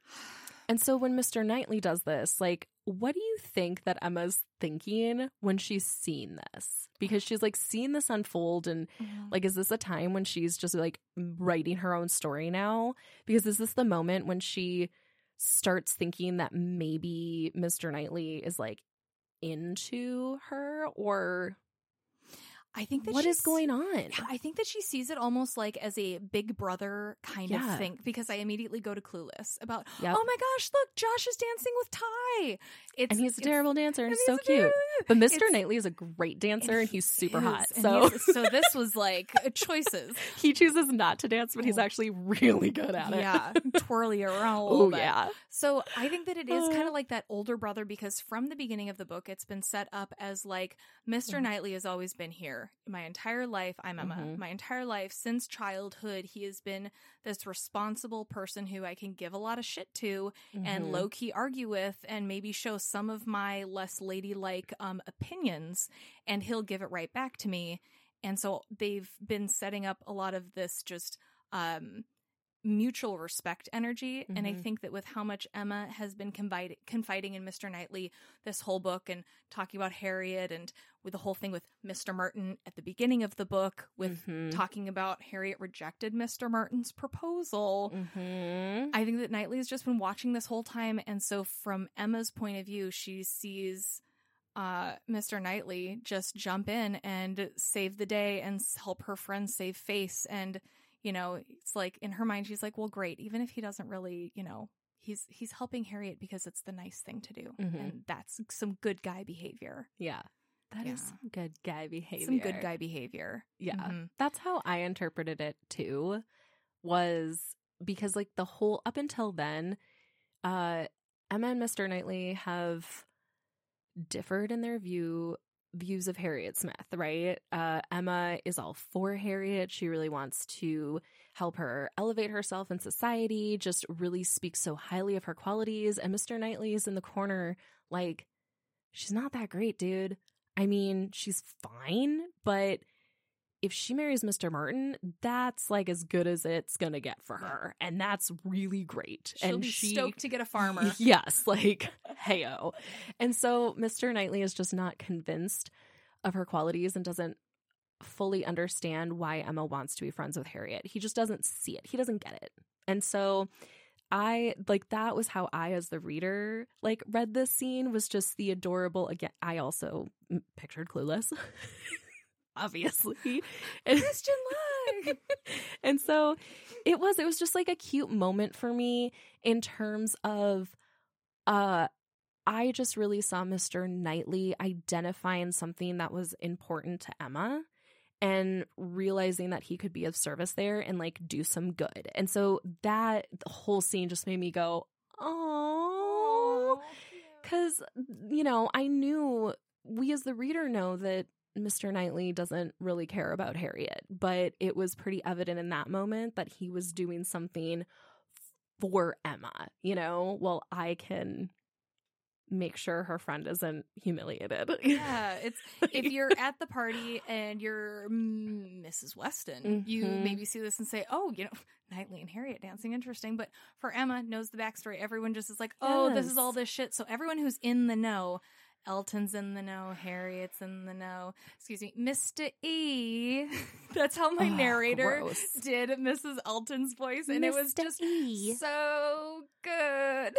And so when Mr. Knightley does this, like, what do you think that Emma's thinking when she's seen this? Because she's like seeing this unfold and mm-hmm. like, is this a time when she's just like writing her own story now? Because is this the moment when she starts thinking that maybe Mr. Knightley is like into her or I think that what is going on? I think that she sees it almost like as a big brother kind Yeah. of thing because I immediately go to Clueless about, Yep. oh my gosh, look, Josh is dancing with Tai. It's and he's a terrible dancer and, and so cute. terrible- But Mr. It's- Knightley is a great dancer and he he's super is, hot. So he's- so this was like uh, choices. he chooses not to dance, but he's Oh. actually really good at it. Yeah, twirly around oh yeah. So I think that it is kind Uh. of like that older brother because from the beginning of the book, it's been set up as like Mr. Mhm. Knightley has always been here. My entire life, I'm Emma. Mhm. My entire life since childhood, he has been this responsible person who I can give a lot of shit to and Mhm. low key argue with and maybe show some of my less ladylike um, opinions, and he'll give it right back to me. And so they've been setting up a lot of this just um, mutual respect energy. And I Mhm. think that with how much Emma has been confide- confiding in Mr. Knightley this whole book and talking about Harriet and with the whole thing with Mr. Martin at the beginning of the book, with Mhm. talking about Harriet rejected Mr. Martin's proposal. Mhm. I think that Knightley has just been watching this whole time, and so from Emma's point of view, she sees uh, Mr. Knightley just jump in and save the day and help her friend save face. And you know, it's like in her mind, she's like, "Well, great. Even if he doesn't really, you know, he's he's helping Harriet because it's the nice thing to do, Mhm. and that's some good guy behavior. Yeah. that is Yeah. some good guy behavior. Some good guy behavior. Yeah. Mhm. That's how I interpreted it too. Was because like the whole up until then, uh Emma and Mr. Knightley have differed in their view views of Harriet Smith, right? Uh Emma is all for Harriet. She really wants to help her elevate herself in society, just really speaks so highly of her qualities. And Mr. Knightley is in the corner like she's not that great, dude. I mean, she's fine, but if she marries Mr. Martin, that's like as good as it's gonna get for her, and that's really great. She'll and be she, stoked to get a farmer. yes, like heyo. And so Mr. Knightley is just not convinced of her qualities and doesn't fully understand why Emma wants to be friends with Harriet. He just doesn't see it. He doesn't get it. And so I like that was how I as the reader like read this scene was just the adorable again I also pictured clueless obviously and, Christian Love. and so it was it was just like a cute moment for me in terms of uh I just really saw Mr. Knightley identifying something that was important to Emma and realizing that he could be of service there and like do some good. And so that whole scene just made me go, "Oh." Cuz you know, I knew we as the reader know that Mr. Knightley doesn't really care about Harriet, but it was pretty evident in that moment that he was doing something for Emma, you know? Well, I can make sure her friend isn't humiliated. Yeah, it's if you're at the party and you're mm, Mrs. Weston, you Mhm. maybe see this and say, "Oh, you know, Knightley and Harriet dancing, interesting." But for Emma, knows the backstory. Everyone just is like, "Oh, this is all this shit." So everyone who's in the know, Elton's in the know, Harriet's in the know. Excuse me, Mr. E. That's how my Oh, narrator gross. did Mrs. Elton's voice, and it was just E. so good.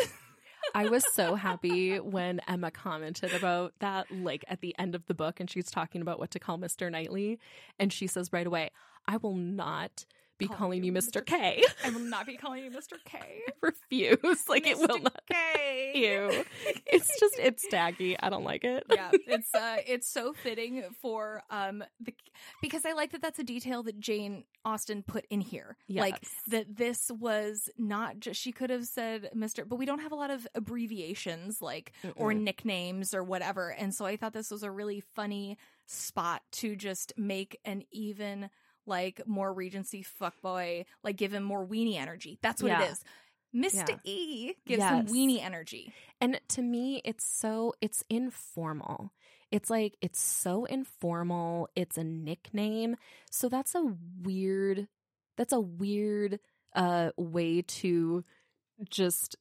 I was so happy when Emma commented about that, like at the end of the book, and she's talking about what to call Mr. Knightley. And she says right away, I will not be Call calling you Mr. Mr. K. I will not be calling you Mr. K. Refuse. Like it will not. K. Ew. It's just, it's staggy. I don't like it. yeah, it's uh, it's so fitting for um the because I like that that's a detail that Jane Austen put in here. Like that this was not just she could have said Mr. but we don't have a lot of abbreviations like or Mm-mm. nicknames or whatever. And so I thought this was a really funny spot to just make an even like more Regency fuckboy, like give him more weenie energy. That's what Yeah. it is. Mr. Yeah. E gives him weenie energy. And to me, it's so it's informal. It's like it's so informal. It's a nickname. So that's a weird that's a weird uh way to just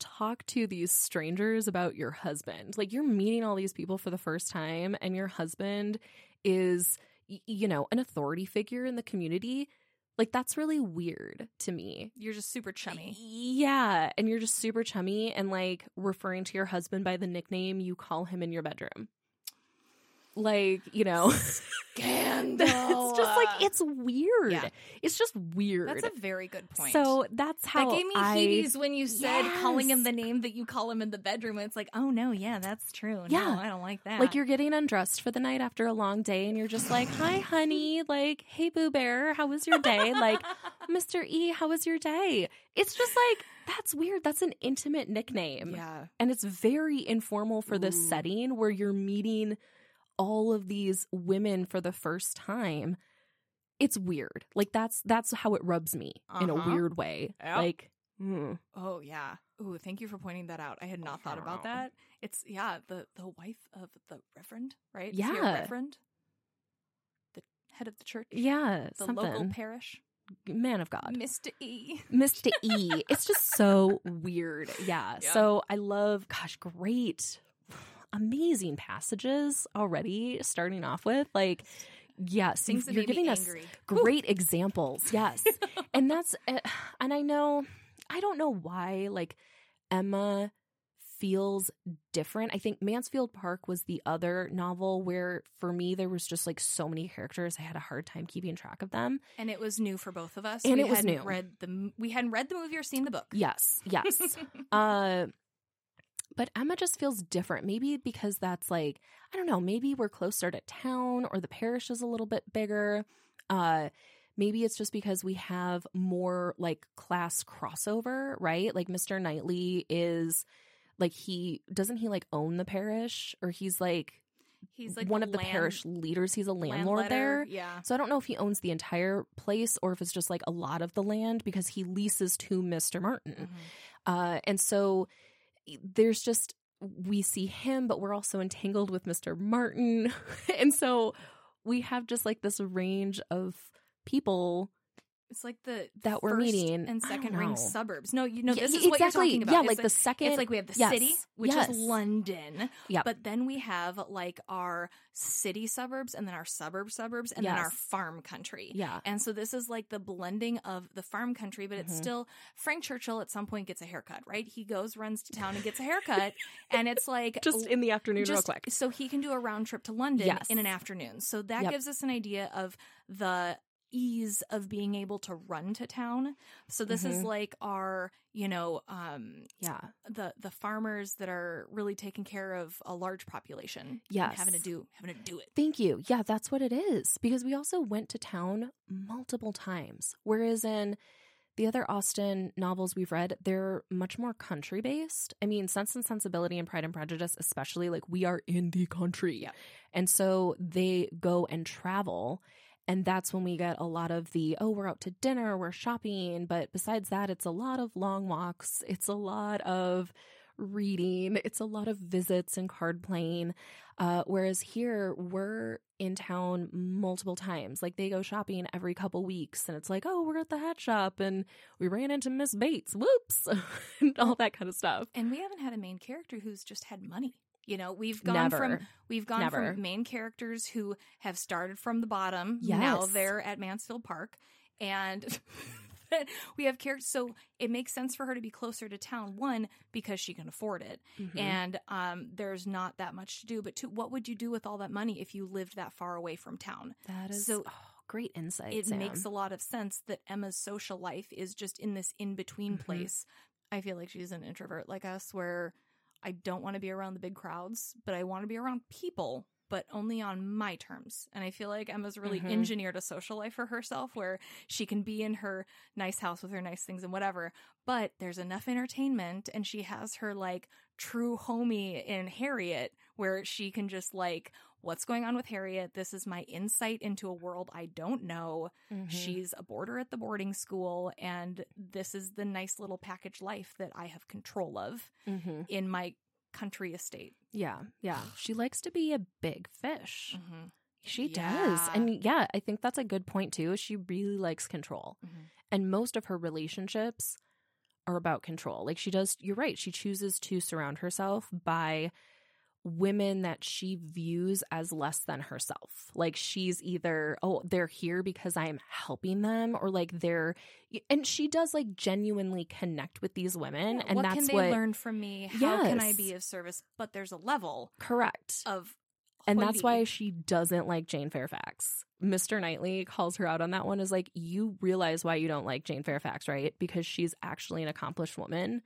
talk to these strangers about your husband. Like you're meeting all these people for the first time and your husband is y- you know, an authority figure in the community. Like that's really weird to me. You're just super chummy. Yeah, and you're just super chummy and like referring to your husband by the nickname you call him in your bedroom. Like, you know, Scandal. it's just like it's weird. Yeah. It's just weird. That's a very good point. So that's how that gave me I, when you said calling him the name that you call him in the bedroom. It's like, oh no, yeah, that's true. Yeah. No, I don't like that. Like you're getting undressed for the night after a long day, and you're just like, "Hi, honey. Like, hey, Boo Bear, how was your day? Like, Mr. E, how was your day?" It's just like that's weird. That's an intimate nickname, yeah, and it's very informal for this Ooh. setting where you're meeting all of these women for the first time. It's weird. Like that's that's how it rubs me in a Uh-huh. weird way. Yep. Like, mm, Oh yeah. Ooh, thank you for pointing that out. I had not thought about that. It's yeah, the the wife of the reverend, right? Is he a Yeah. reverend, the head of the church, yeah, the something. local parish, Man of God. Mr. E. Mr. E. It's just so weird. Yeah. Yeah. So I love, gosh, great, amazing passages already starting off with. Like, yes, Things you're giving us angry. great examples. Yes. and that's, uh, and I know, I don't know why, like, Emma feels different. I think Mansfield Park was the other novel where for me there was just like so many characters I had a hard time keeping track of them. And it was new for both of us. And we it was new. Read the we hadn't read the movie or seen the book. Yes. Yes. Uh, but Emma just feels different. Maybe because that's like, I don't know, maybe we're closer to town or the parish is a little bit bigger. Uh, maybe it's just because we have more like class crossover, right? Like Mr. Knightley is like he doesn't he like own the parish or he's like He's like one of the land- parish leaders. He's a landlord there. Yeah. So I don't know if he owns the entire place or if it's just like a lot of the land because he leases to Mr. Martin. Mhm. Uh, and so there's just we see him, but we're also entangled with Mr. Martin, and so we have just like this range of people. It's like the That we're first meeting. and second ring suburbs. No, you know Yeah, this is exactly. what you're talking about. Yeah, It's like the second. It's like we have the Yes. city, which Yes. is London. Yep. But then we have like our city suburbs and then our suburb suburbs and then our farm country. yeah, And so this is like the blending of the farm country, but it's Mhm. still Frank Churchill at some point gets a haircut, right? He goes, runs to town and gets a haircut. and it's like just in the afternoon, just real quick. so he can do a round trip to London Yes. in an afternoon. So that Yep. gives us an idea of the ease of being able to run to town. So this is Mhm. like our, you know, um Yeah, the the farmers that are really taking care of a large population. Yes. having to do having to do it. Thank you. Yeah, that's what it is. Because we also went to town multiple times. Whereas in the other Austen novels we've read, they're much more country based. I mean, Sense and Sensibility and Pride and Prejudice, especially, like we are in the country. Yeah. And so they go and travel. And that's when we get a lot of the, oh, we're out to dinner, we're shopping. But besides that, it's a lot of long walks. It's a lot of reading. It's a lot of visits and card playing. Uh, whereas here, we're in town multiple times. Like they go shopping every couple weeks, and it's like, oh, we're at the hat shop, and we ran into Miss Bates. Whoops, and all that kind of stuff. And we haven't had a main character who's just had money. You know, we've gone Never. from we've gone Never. from main characters who have started from the bottom. Now Yes. they're at Mansfield Park, and we have characters. So it makes sense for her to be closer to town. One because she can afford it, Mhm. and um, there's not that much to do. But two, what would you do with all that money if you lived that far away from town? that is so- oh, great insight. it Sam. makes a lot of sense that Emma's social life is just in this in between Mhm. place. I feel like she's an introvert like us, where I don't want to be around the big crowds, but I want to be around people, but only on my terms. And I feel like Emma's really Mhm. engineered a social life for herself where she can be in her nice house with her nice things and whatever, but there's enough entertainment and she has her like true homie in Harriet where she can just like what's going on with Harriet? This is my insight into a world I don't know. Mhm. She's a boarder at the boarding school, and this is the nice little package life that I have control of Mhm. in my country estate. yeah, yeah. She likes to be a big fish. Mm-hmm. She does. And yeah, I think that's a good point too. She really likes control. Mhm. And most of her relationships are about control. Like she does, you're right. She chooses to surround herself by women that she views as less than herself. Like she's either, oh, they're here because I'm helping them, or like they're, and she does like genuinely connect with these women. and what that's can they what, learn from me? How can I be of service? But there's a level correct. of And that's why she doesn't like Jane Fairfax. Mr. Knightley calls her out on that one is like, you realize why you don't like Jane Fairfax, right? Because she's actually an accomplished woman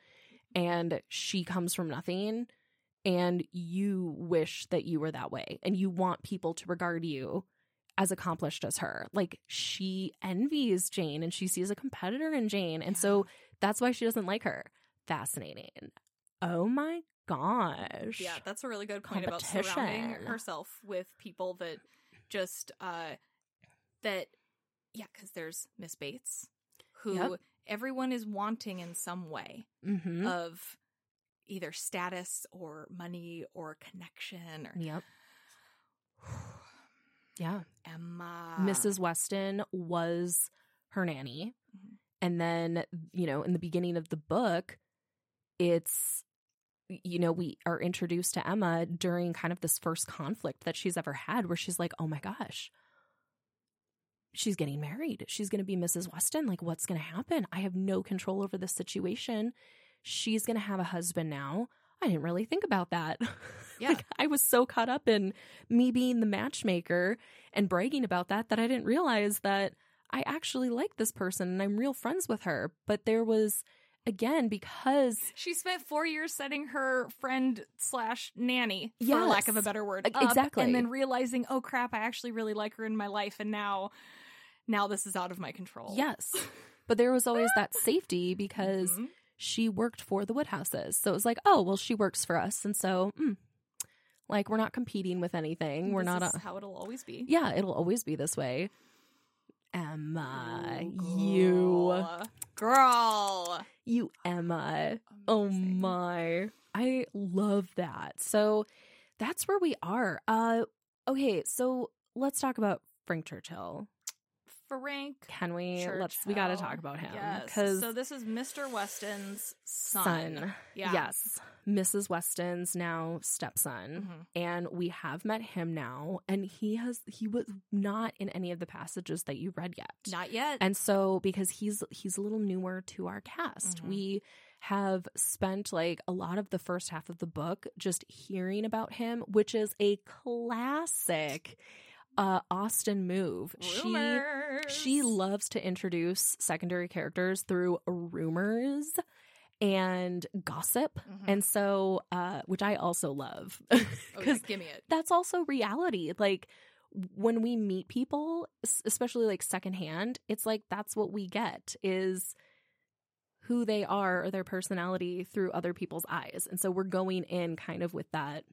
and she comes from nothing. And you wish that you were that way. And you want people to regard you as accomplished as her. Like she envies Jane and she sees a competitor in Jane. And so that's why she doesn't like her. Fascinating. Oh my gosh. Yeah, that's a really good point about surrounding herself with people that just uh that yeah, because there's Miss Bates, who Yep. everyone is wanting in some way Mm-hmm. of either status or money or connection or yep. Yeah. Emma. Mrs. Weston was her nanny. Mhm. And then, you know, in the beginning of the book, it's, you know, we are introduced to Emma during kind of this first conflict that she's ever had where she's like, oh my gosh, she's getting married. She's going to be Mrs. Weston. Like, what's going to happen? I have no control over this situation. She's going to have a husband now. I didn't really think about that. Yeah. like, I was so caught up in me being the matchmaker and bragging about that that I didn't realize that I actually like this person and I'm real friends with her. But there was, again, because She spent four years setting her friend slash nanny, for lack of a better word, up, exactly. and then realizing, oh crap, I actually really like her in my life, and now, now this is out of my control. yes, but there was always that safety because Mhm. She worked for the Woodhouses. So it was like, oh, well, she works for us. And so, mm, like, we're not competing with anything. We're This not, is a, how it'll always be. yeah, it'll always be this way. Emma, Ooh, you, girl. girl. you, Emma. Oh my. I love that. So that's where we are. Uh okay, so let's talk about Frank Churchill. Frank. Can we? Let's we got to talk about him Yes. so this is Mr. Weston's son. son. Yeah. Yes. Mrs. Weston's now stepson. Mhm. And we have met him now and he has he was not in any of the passages that you read yet. Not yet. And so because he's he's a little newer to our cast, Mhm. we have spent like a lot of the first half of the book just hearing about him, which is a classic uh Austen move. Rumors. She she loves to introduce secondary characters through rumors and gossip. Mhm. And so uh which I also love Oh, yeah, because give me it. that's also reality. Like when we meet people, especially like secondhand, it's like that's what we get is who they are or their personality through other people's eyes. And so we're going in kind of with that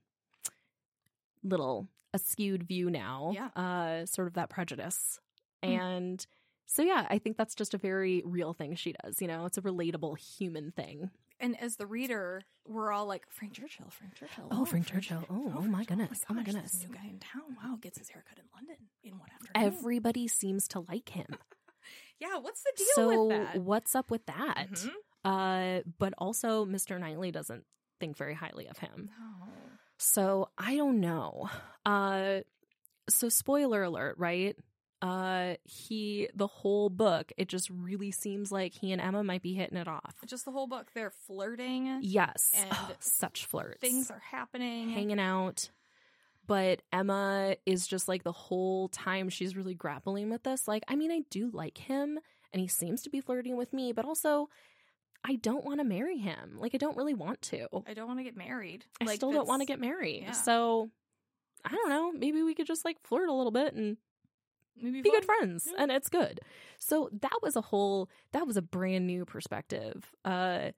little askewed view now, Yeah. uh sort of that prejudice. Hmm. And so yeah, I think that's just a very real thing she does, you know. It's a relatable human thing. And as the reader, we're all like Frank Churchill, Frank Churchill. Oh, Frank Churchill. Oh, oh Frank my goodness. Oh my gosh, goodness. this New guy in town. Wow, gets his haircut in London in one afternoon. Everybody seems to like him. yeah, what's the deal so with that? what's up with that? Mhm. Uh, but also Mr. Knightley doesn't think very highly of him. Oh. So I don't know. Uh, so spoiler alert, right? Uh, he the whole book, it just really seems like he and Emma might be hitting it off. Just the whole book, they're flirting. Yes, And Ugh, such flirts, Things are happening. hanging out. But Emma is just like the whole time she's really grappling with this. Like, I mean, I do like him and he seems to be flirting with me, but also I don't want to marry him. Like, I don't really want to. I don't want to get married. I Like, still don't want to get married. yeah. So I don't know. Maybe we could just like flirt a little bit and maybe be good friends Yeah. and it's good. So that was a whole that was a brand new perspective. Uh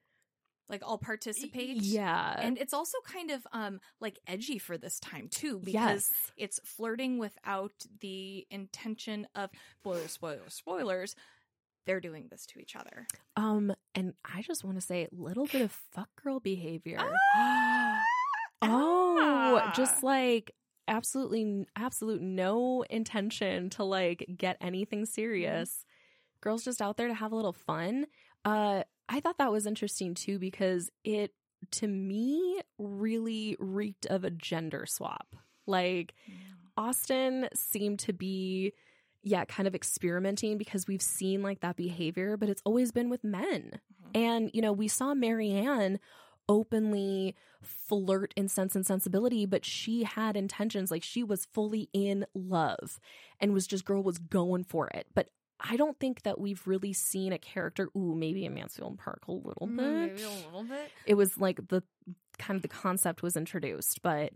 Like I'll participate. yeah. And it's also kind of um like edgy for this time too because yes. it's flirting without the intention of spoilers, spoilers, spoilers. They're doing this to each other. Um and I just want to say a little bit of fuck girl behavior. Ah! oh, Ah! just like absolutely absolute no intention to like get anything serious. Girls just out there to have a little fun. Uh I thought that was interesting too because it to me really reeked of a gender swap. Like Austen seemed to be yeah, kind of experimenting because we've seen like that behavior, but it's always been with men. Mhm. And, you know, we saw Marianne openly flirt in sense and sensibility but she had intentions like she was fully in love and was just girl was going for it but I don't think that we've really seen a character. Ooh, maybe in Mansfield Park a little bit. Mm, maybe a little bit. It was like the kind of the concept was introduced, but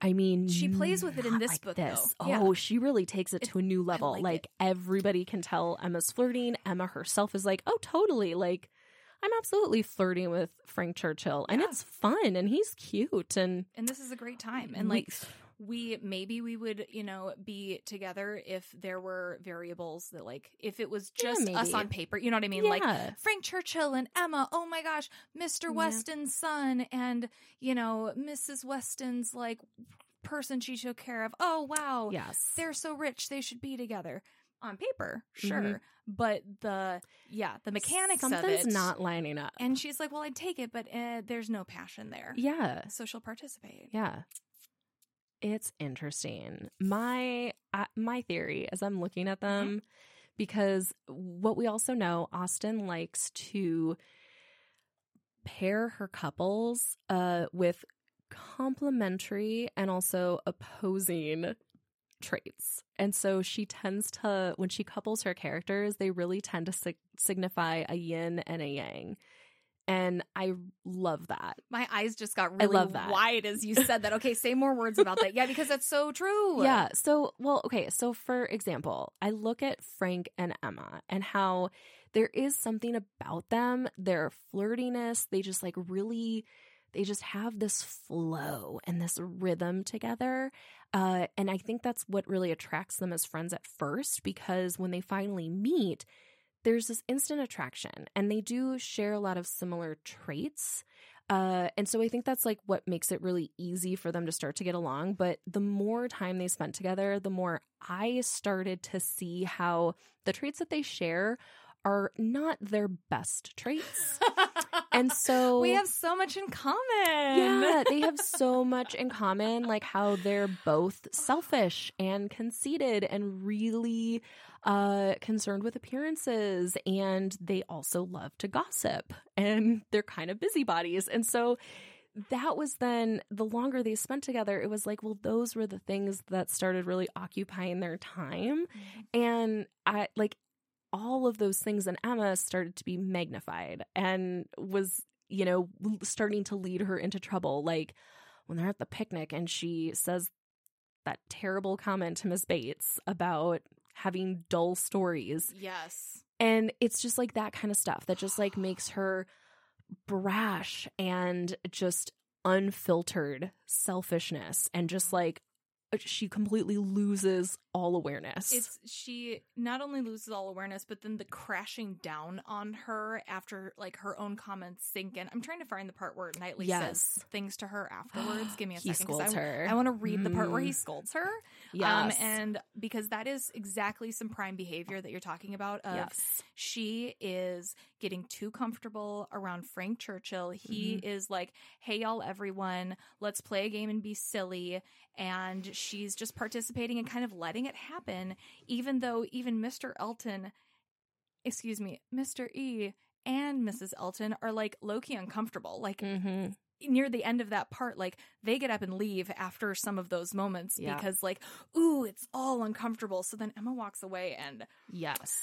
I mean, She plays with it in this like book, This. though. Oh, yeah. Oh, she really takes it It- to a new I level. like Like, everybody can tell Emma's flirting. Emma herself is like, oh, totally. Like I'm absolutely flirting with Frank Churchill, and it's fun, and he's cute, and And this is a great time. And like we maybe we would you know be together if there were variables that like if it was Yeah, just us on paper you know what i mean? Like frank churchill and emma oh my gosh mr Yeah. weston's son and you know mrs weston's like person she took care of. Oh wow. Yes, they're so rich they should be together. On paper Mhm. sure. But the yeah the mechanics something's of it not lining up. and she's like well i'd take it but uh, there's no passion there. Yeah, so she'll participate. Yeah. It's interesting. My uh, my theory as I'm looking at them because what we also know Austen likes to pair her couples uh with complementary and also opposing traits. And so she tends to when she couples her characters, they really tend to sig- signify a yin and a yang. And I love that. My eyes just got I really love that. wide as you said that. Okay, say more words about that. Yeah, because that's so true. Yeah. So, well, okay. So, for example, I look at Frank and Emma and how there is something about them, their flirtiness. They just like really, they just have this flow and this rhythm together. Uh, and I think that's what really attracts them as friends at first because when they finally meet, there's this instant attraction and they do share a lot of similar traits. Uh, and so I think that's like what makes it really easy for them to start to get along. But the more time they spent together, the more I started to see how the traits that they share are not their best traits. And so we have so much in common. yeah, they have so much in common, like how they're both selfish and conceited and really uh concerned with appearances and they also love to gossip and they're kind of busybodies. And so that was then the longer they spent together, it was like, well, those were the things that started really occupying their time. And I like all of those things in Emma started to be magnified and was, you know, starting to lead her into trouble. Like when they're at the picnic and she says that terrible comment to Miss Bates about having dull stories. Yes. And it's just like that kind of stuff that just like makes her brash and just unfiltered selfishness and just mm-hmm. like uh, she completely loses all awareness. It's she not only loses all awareness, but then the crashing down on her after like her own comments sink in. I'm trying to find the part where Knightley says things to her afterwards. Give me a he second. 'cause scolds I, her. I want to read the part where he Mm. scolds her. yes. Um, and because that is exactly some prime behavior that you're talking about. Of yes. she is getting too comfortable around Frank Churchill. He Mm-hmm. is like, hey, y'all, everyone, let's play a game and be silly. And she's just participating and kind of letting it happen, even though even Mr. Elton, excuse me, Mr. E and Mrs. Elton are like low key uncomfortable. Like, Mm-hmm. near the end of that part, like they get up and leave after some of those moments Yeah. because, like, ooh, it's all uncomfortable. So then Emma walks away and Yes.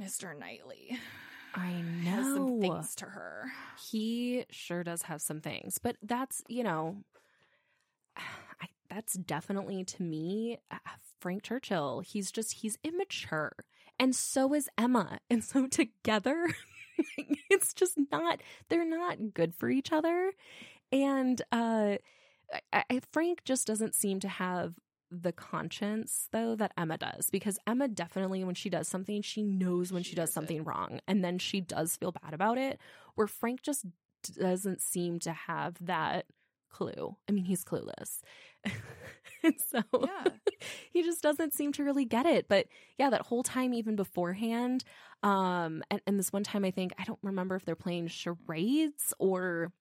Mr. Knightley I has some know. things to her. He sure does have some things, but that's, you know, I, that's definitely to me Frank Churchill. He's just, he's immature. And so is Emma. And so together, it's just not, they're not good for each other. And uh, I, I, Frank just doesn't seem to have the conscience though that Emma does because Emma definitely when she does something she knows when she, She does it. something wrong and then she does feel bad about it where Frank just doesn't seem to have that clue. I mean, he's clueless. and so Yeah. he just doesn't seem to really get it. But yeah, that whole time even beforehand, um, and, and this one time I think I don't remember if they're playing charades or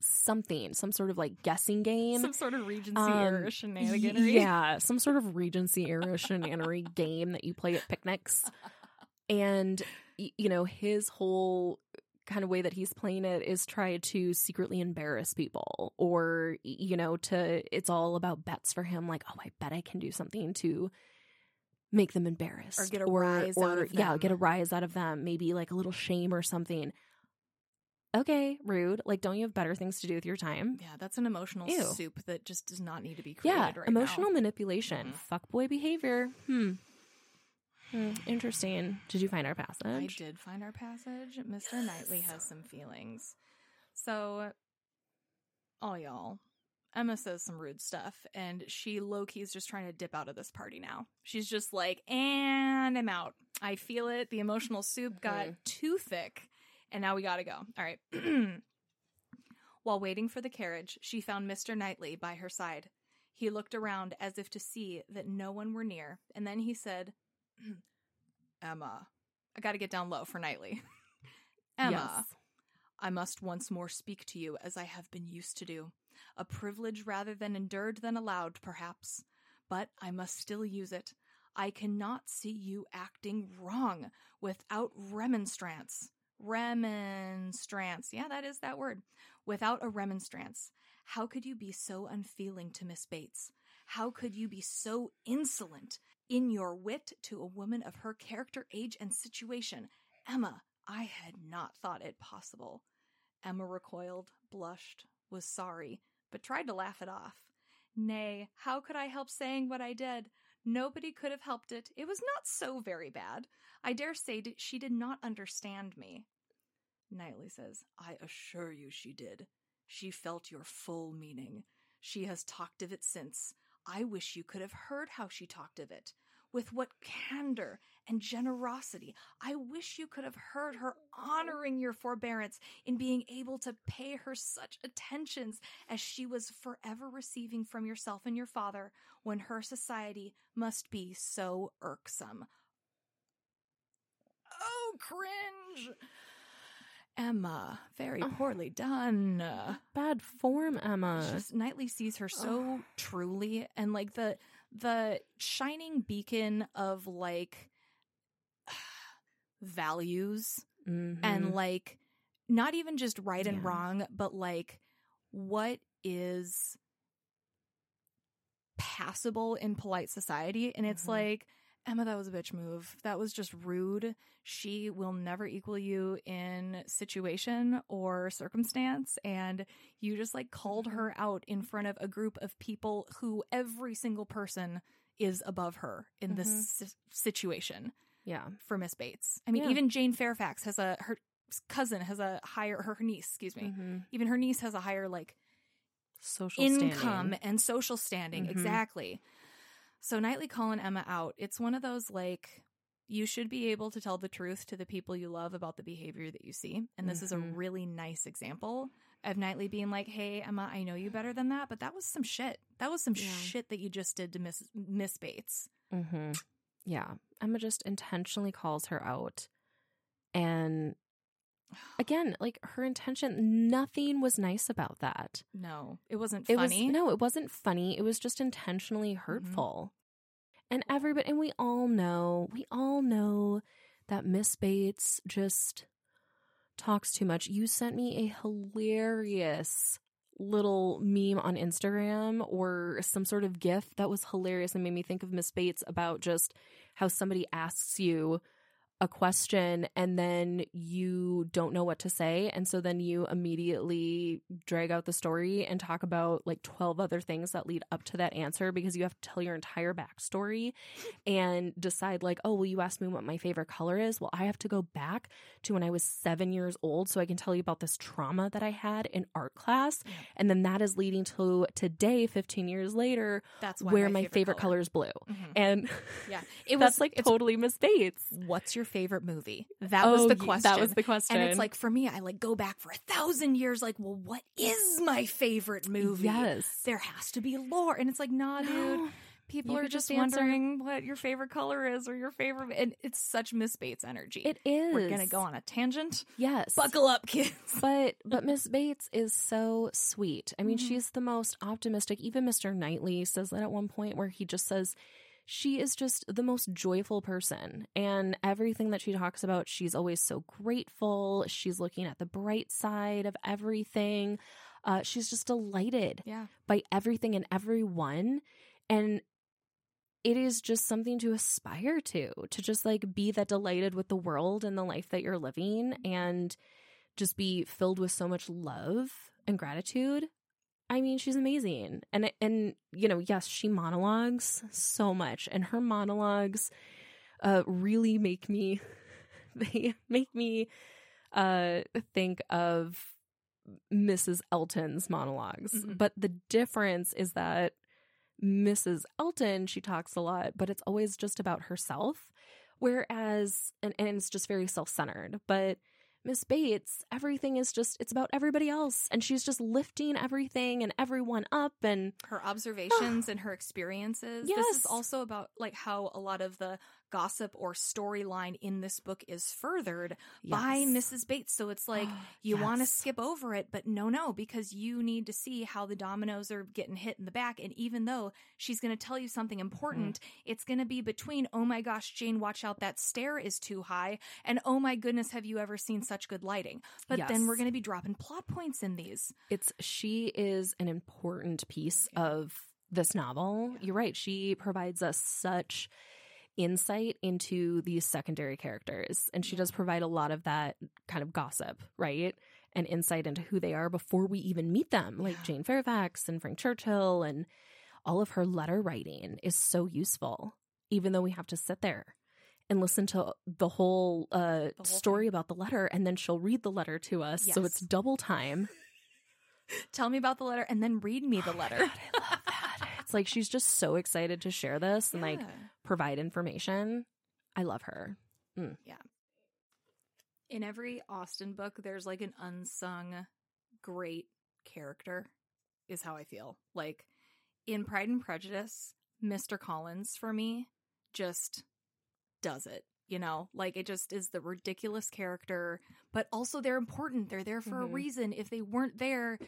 something, some sort of like guessing game. Some sort of Regency Um, era shenaniganery. Yeah, some sort of Regency era shenanery game that you play at picnics. And, you know, his whole kind of way that he's playing it is try to secretly embarrass people or you know to it's all about bets for him like oh i bet i can do something to make them embarrassed Or get a rise out of yeah them. get a rise out of them maybe like a little shame or something okay rude like don't you have better things to do with your time Yeah, that's an emotional Ew. soup that just does not need to be created yeah right emotional now. manipulation Mhm. fuckboy behavior hmm. Hmm, interesting did you find our passage? I did find our passage. Mr. Knightley has some feelings. So, all y'all, Emma says some rude stuff, and she low key is just trying to dip out of this party now. She's just like, and I'm out. I feel it. The emotional soup got Mhm. too thick, and now we gotta go. All right. While waiting for the carriage, she found Mr. Knightley by her side. He looked around as if to see that no one were near, and then he said, Emma. I gotta get down low for Knightley. Emma. Yes. I must once more speak to you as I have been used to do. A privilege rather than endured than allowed, perhaps. But I must still use it. I cannot see you acting wrong without remonstrance. Remonstrance. Yeah, that is that word. Without a remonstrance. How could you be so unfeeling to Miss Bates? How could you be so insolent in your wit to a woman of her character, age, and situation? Emma, I had not thought it possible. Emma recoiled, blushed, was sorry, but tried to laugh it off. Nay, how could I help saying what I did? Nobody could have helped it. It was not so very bad. I dare say she did not understand me. Knightley says, I assure you she did. She felt your full meaning. She has talked of it since. I wish you could have heard how she talked of it. With what candor and generosity. I wish you could have heard her honoring your forbearance in being able to pay her such attentions as she was forever receiving from yourself and your father when her society must be so irksome. Oh, cringe! Emma, very Oh. poorly done. bad form emma just Knightley sees her so truly and like the the shining beacon of like values Mhm. and like not even just right and Yeah. wrong but like what is passable in polite society and it's Mhm. like Emma that was a bitch move that was just rude she will never equal you in situation or circumstance and you just like called her out in front of a group of people who every single person is above her in Mhm. this si- situation yeah for Miss Bates. I mean, Yeah. even Jane Fairfax has a her cousin has a higher her niece, excuse me. Mhm. Even her niece has a higher like social income standing. and social standing. Mhm. Exactly. So Knightley calling Emma out, it's one of those like you should be able to tell the truth to the people you love about the behavior that you see. And this is a Mhm. really nice example of Knightley being like, "Hey Emma, I know you better than that, but that was some shit. That was some Yeah. shit that you just did to Miss Miss Bates." hmm Yeah. Emma just intentionally calls her out. And again, like her intention, nothing was nice about that. No, it wasn't It funny. Mm-hmm. was no, it wasn't funny. It was just intentionally hurtful. And everybody and we all know, we all know that Miss Bates just talks too much. You sent me a hilarious little meme on Instagram or some sort of gif that was hilarious and made me think of Miss Bates about just how somebody asks you a question and then you don't know what to say and so then you immediately drag out the story and talk about like 12 other things that lead up to that answer because you have to tell your entire backstory and decide like oh well you asked me what my favorite color is well i have to go back to when i was seven years old so i can tell you about this trauma that i had in art class and then that is leading to today 15 years later That's where my, favorite, color is blue Mhm. and Yeah, it that's was like totally Miss Bates. What's your favorite movie? That was Oh, the question. That was the question. and it's like for me, I like go back for a thousand years. Like, well, what is my favorite movie? yes, there has to be lore, and it's like, nah, dude. People You are just answer- wondering what your favorite color is or your favorite, and it's such Miss Bates energy. It is. We're gonna go on a tangent. Yes, Buckle up, kids. but but Miss Bates is so sweet. I mean, Mhm. she's the most optimistic. Even Mr. Knightley says that at one point where he just says she is just the most joyful person. And everything that she talks about, she's always so grateful. She's looking at the bright side of everything. Uh, she's just delighted Yeah. by everything and everyone. And it is just something to aspire to, to just like be that delighted with the world and the life that you're living and just be filled with so much love and gratitude. I mean, she's amazing. And and you know, yes, she monologues so much and her monologues uh really make me they make me uh think of Mrs. Elton's monologues. Mhm. But the difference is that Mrs. Elton, she talks a lot, but it's always just about herself. Whereas, and, and it's just very self centered. But Miss Bates, everything is just, it's about everybody else. And she's just lifting everything and everyone up. And her observations and her experiences. Yes. This is also about like how a lot of the gossip or storyline in this book is furthered by Mrs. Bates. So it's like you want to skip over it, but no, no, because you need to see how the dominoes are getting hit in the back. And even though she's going to tell you something important, mm-hmm. it's going to be between, oh my gosh, Jane, watch out, that stair is too high, and oh my goodness, have you ever seen such good lighting? But then we're going to be dropping plot points in these. it's she is an important piece of this novel. You're right. She provides us such insight into these secondary characters and she does provide a lot of that kind of gossip, right? And insight into who they are before we even meet them, like Yeah. Jane Fairfax and Frank Churchill and all of her letter writing is so useful even though we have to sit there and listen to the whole uh whole story about the letter and then she'll read the letter to us so it's double time Tell me about the letter and then read me the letter. God, I love that. It's like she's just so excited to share this and like provide information. I love her. Yeah. In every Austen book, there's like an unsung great character, is how I feel. Like in Pride and Prejudice, Mr. Collins for me just does it. You know, like it just is the ridiculous character, but also they're important. They're there for a Mhm. reason. If they weren't there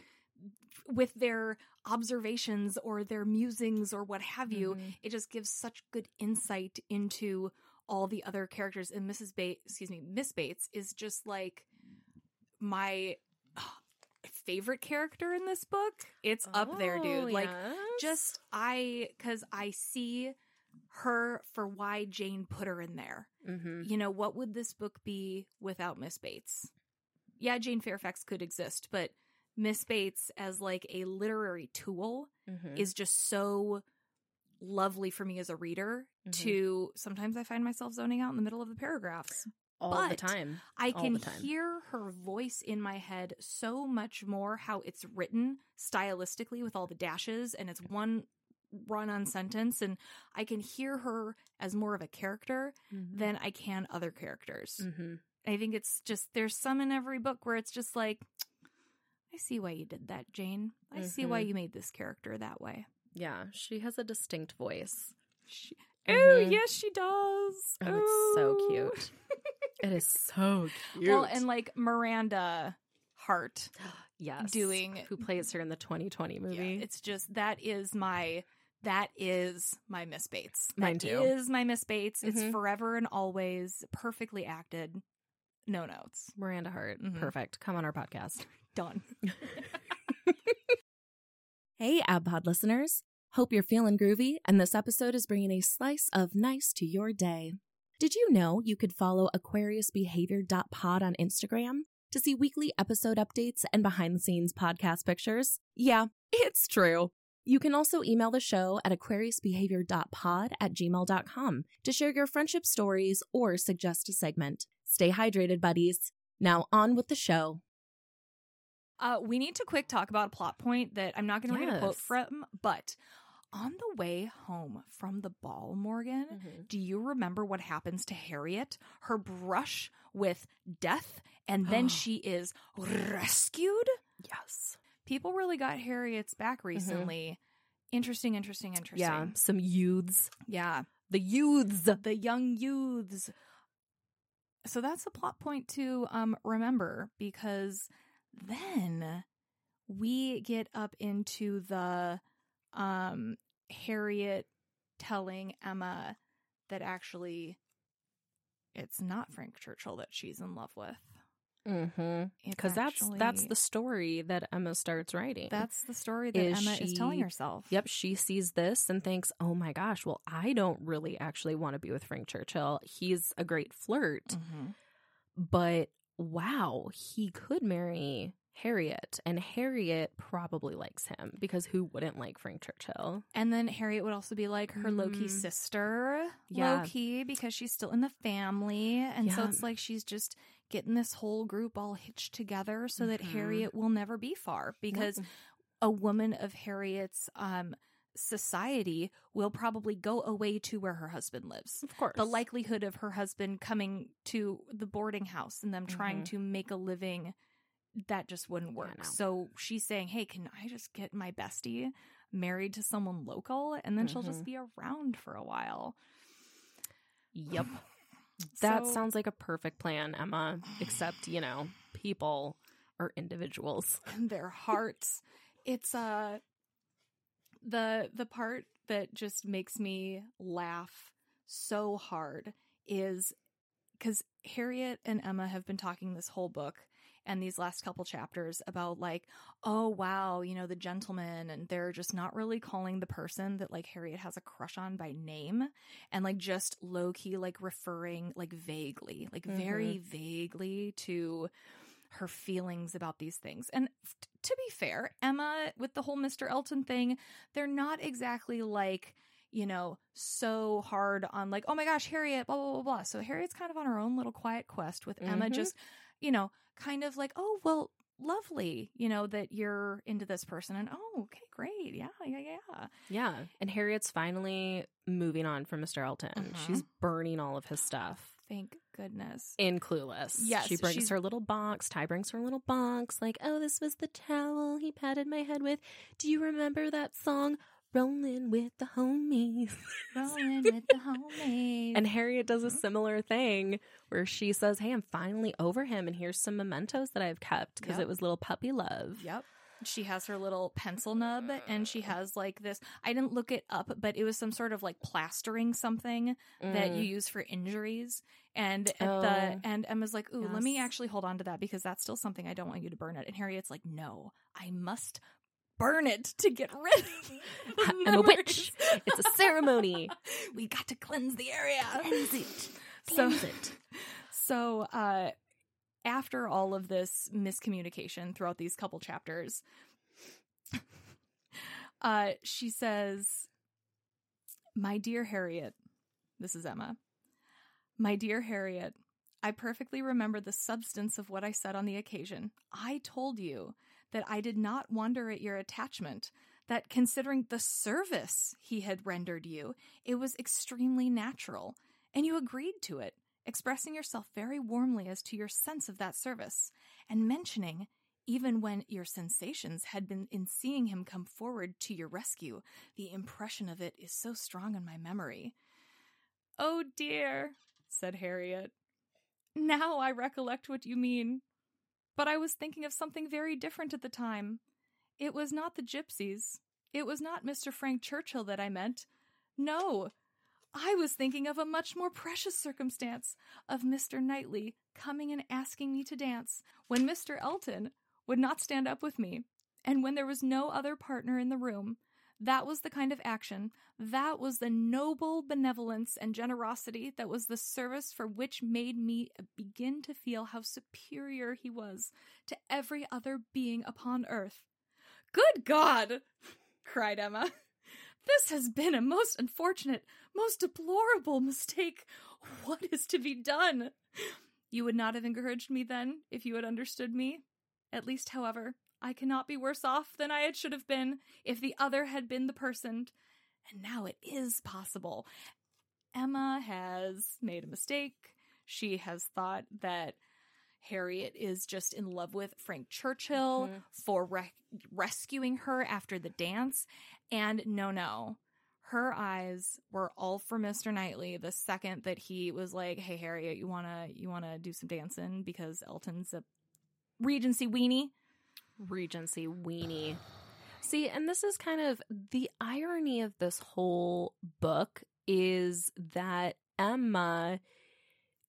with their observations or their musings or what have you, Mhm. it just gives such good insight into all the other characters and mrs bates excuse me miss bates is just like my ah, favorite character in this book it's up there Oh, dude like yes. just i because i see her for why jane put her in there Mhm. you know what would this book be without miss bates yeah jane fairfax could exist but miss bates as like a literary tool Mhm. is just so lovely for me as a reader Mhm. to sometimes I find myself zoning out in the middle of the paragraphs. all the but time. I All can time. hear her voice in my head so much more how it's written stylistically with all the dashes and it's one run on sentence and I can hear her as more of a character Mhm. than I can other characters. Mhm. I think it's just there's some in every book where it's just like I see why you did that, Jane. I see why Mhm. you made this character that way. Yeah, she has a distinct voice. She, Oh, Mhm. yes, she does. Oh, it's so cute. It is so cute. Well, and like Miranda Hart yes, doing- who plays her in the 2020 movie. Yeah, it's just that is my that is my Miss Bates. Mine That too. Is my Miss Bates. It's Mhm. forever and always perfectly acted. No notes. Miranda Hart. Mhm. Perfect. Come on our podcast. Done. Hey, Ab Pod listeners. Hope you're feeling groovy, and this episode is bringing a slice of nice to your day. Did you know you could follow AquariusBehavior.pod on Instagram to see weekly episode updates and behind the scenes podcast pictures? Yeah, it's true. You can also email the show at aquariusbehavior.pod at gmail.com to share your friendship stories or suggest a segment. Stay hydrated, buddies. Now, on with the show. Uh, we need to quick talk about a plot point that I'm not going to read a quote from, but on the way home from the ball, Morgan, Mm-hmm. do you remember what happens to Harriet? Her brush with death, and then she is rescued? Yes. People really got Harriet's back recently. Interesting, interesting, interesting. Yeah, some youths. Yeah. The youths. The young youths. So that's a plot point to um remember because then we get up into the um Harriet telling Emma that actually it's not Frank Churchill that she's in love with. Mm-hmm. Because that's that's the story that Emma starts writing. that's the story that Is Emma is telling herself. Yep, she sees this and thinks, "Oh my gosh, well, I don't really actually want to be with Frank Churchill. He's a great flirt, Mhm. but wow, he could marry Harriet, and Harriet probably likes him because who wouldn't like Frank Churchill? And then Harriet would also be like her low key Mhm. sister, Yeah. low key, because she's still in the family. And so it's like she's just getting this whole group all hitched together so that Mhm. Harriet will never be far because a woman of Harriet's um, society will probably go away to where her husband lives. of course, The likelihood of her husband coming to the boarding house and them trying Mhm. to make a living that just wouldn't work. So she's saying, "Hey, can I just get my bestie married to someone local and then she'll just Mhm. be around for a while?" Yep, that So- sounds like a perfect plan, Emma. Except you know, people are individuals. and their hearts. It's uh the the part that just makes me laugh so hard is cuz Harriet and Emma have been talking this whole book and these last couple chapters about like oh wow you know the gentleman and they're just not really calling the person that like Harriet has a crush on by name and like just low key like referring like vaguely like very vaguely to her feelings about these things. And f- to be fair, Emma, with the whole Mr. Elton thing, they're not exactly like, you know, so hard on like, oh my gosh, Harriet, blah, blah, blah, blah. So Harriet's kind of on her own little quiet quest with Emma, Mhm. just, you know, kind of like, oh, well, lovely, you know, that you're into this person. And oh, okay, great. Yeah, yeah, yeah. Yeah, and Harriet's finally moving on from Mr. Elton. Mhm. She's burning all of his stuff. Thank goodness. in Clueless. Yes, She brings she's- her little box. Tai brings her little box. Like, oh, this was the towel he patted my head with. Do you remember that song, Rolling with the Homies? Rolling with the homies. And Harriet does a similar thing where she says, Hey, I'm finally over him, and here's some mementos that I've kept because Yep. it was little puppy love. Yep. She has her little pencil nub and she has like this I didn't look it up, but it was some sort of like plastering something that Mm. you use for injuries. And at Oh. the and Emma's like, Ooh, let me actually hold on to that because that's still something I don't want you to burn it. And Harriet's like, No, I must burn it to get rid of the I'm a witch. It's a ceremony. we got to cleanse the area. Cleanse it. So- Cleanse it. So, uh, after all of this miscommunication throughout these couple chapters, uh, she says, My dear Harriet, this is Emma. My dear Harriet, I perfectly remember the substance of what I said on the occasion. I told you that I did not wonder at your attachment, that considering the service he had rendered you, it was extremely natural, and you agreed to it expressing yourself very warmly as to your sense of that service, and mentioning, even when your sensations had been in seeing him come forward to your rescue, the impression of it is so strong in my memory. Oh dear, said Harriet. Now I recollect what you mean. But I was thinking of something very different at the time. It was not the gypsies. It was not Mr. Frank Churchill that I meant. No, I was thinking of a much more precious circumstance of Mr. Knightley coming and asking me to dance when Mr. Elton would not stand up with me, and when there was no other partner in the room. That was the kind of action, that was the noble benevolence and generosity that was the service for which made me begin to feel how superior he was to every other being upon earth. Good God! cried Emma. This has been a most unfortunate, most deplorable mistake. What is to be done? You would not have encouraged me then if you had understood me. At least, however, I cannot be worse off than I should have been if the other had been the person. And now it is possible. Emma has made a mistake. She has thought that Harriet is just in love with Frank Churchill Mhm. for re- rescuing her after the dance. And no, no. Her eyes were all for Mr. Knightley the second that he was like, "Hey Harriet, you want to you want to do some dancing because Elton's a Regency weenie." Regency weenie. See, and this is kind of the irony of this whole book is that Emma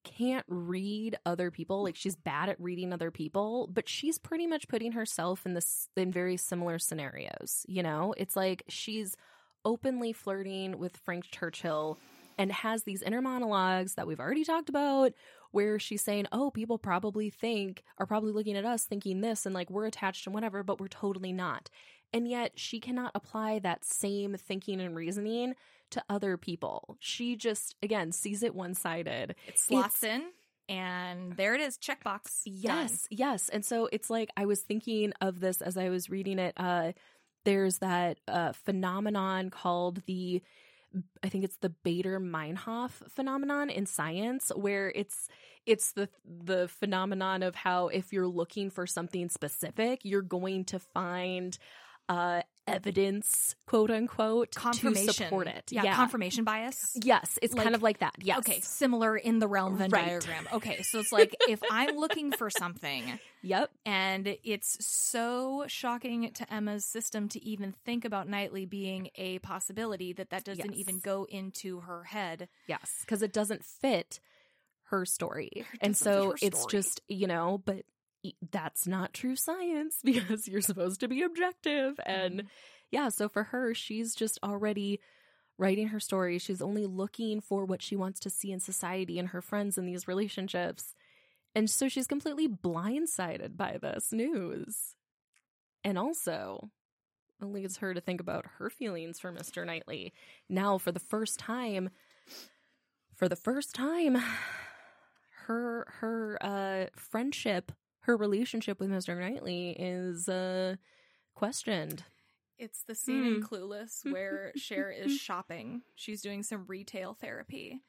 can't read other people like she's bad at reading other people but she's pretty much putting herself in this in very similar scenarios you know it's like she's openly flirting with frank churchill and has these inner monologues that we've already talked about where she's saying oh people probably think are probably looking at us thinking this and like we're attached and whatever but we're totally not and yet she cannot apply that same thinking and reasoning to other people. She just, again, sees it one sided. It slots in. And there it is, checkbox. Yes, Done. yes. And so it's like I was thinking of this as I was reading it. Uh, there's that uh, phenomenon called the I think it's the Baader Meinhof phenomenon in science, where it's it's the the phenomenon of how if you're looking for something specific, you're going to find uh, evidence, quote unquote, confirmation. to support it. Yeah, confirmation bias. Yes, it's Like- kind of like that. Yes. Okay, similar in the realm Venn Right. diagram. Okay, so it's like if I'm looking for something Yep. and it's so shocking to Emma's system to even think about Knightley being a possibility that that doesn't Yes. even go into her head. Yes, because it doesn't fit her story. It and so it's just, you know, but that's not true science because you're supposed to be objective. And Mhm. yeah, so for her, she's just already writing her story. She's only looking for what she wants to see in society and her friends in these relationships. And so she's completely blindsided by this news. And also, it leads her to think about her feelings for Mr. Knightley. Now, for the first time, for the first time, her her uh friendship, her relationship with Mr. Knightley is uh questioned. It's the scene in Hmm. Clueless where Cher is shopping. She's doing some retail therapy.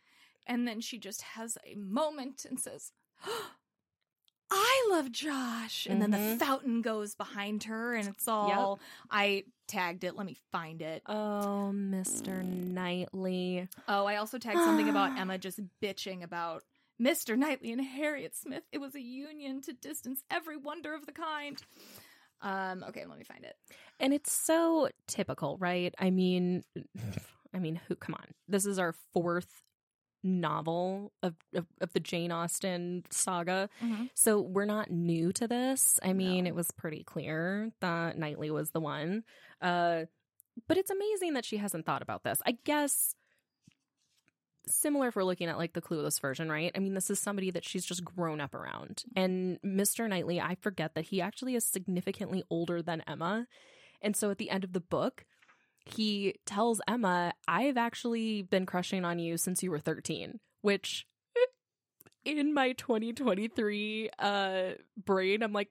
And then she just has a moment and says, I love Josh. And then the Mhm. fountain goes behind her and it's all I tagged it. Let me find it. Oh, Mr. Knightley. Oh, I also tagged something about Emma just bitching about Mr. Knightley and Harriet Smith. It was a union to distance every wonder of the kind. Um, okay, let me find it. And it's so typical, right? I mean, I mean, who? Come on, this is our fourth novel of of, of the Jane Austen saga, so we're not new to this. I mean, No. it was pretty clear that Knightley was the one. Uh, but it's amazing that she hasn't thought about this. I guess similar if we're looking at like the clueless version, right? I mean, this is somebody that she's just grown up around. And Mr. Knightley, I forget that he actually is significantly older than Emma. And so at the end of the book, he tells Emma, I've actually been crushing on you since you were 13, which in my 2023 uh brain, I'm like,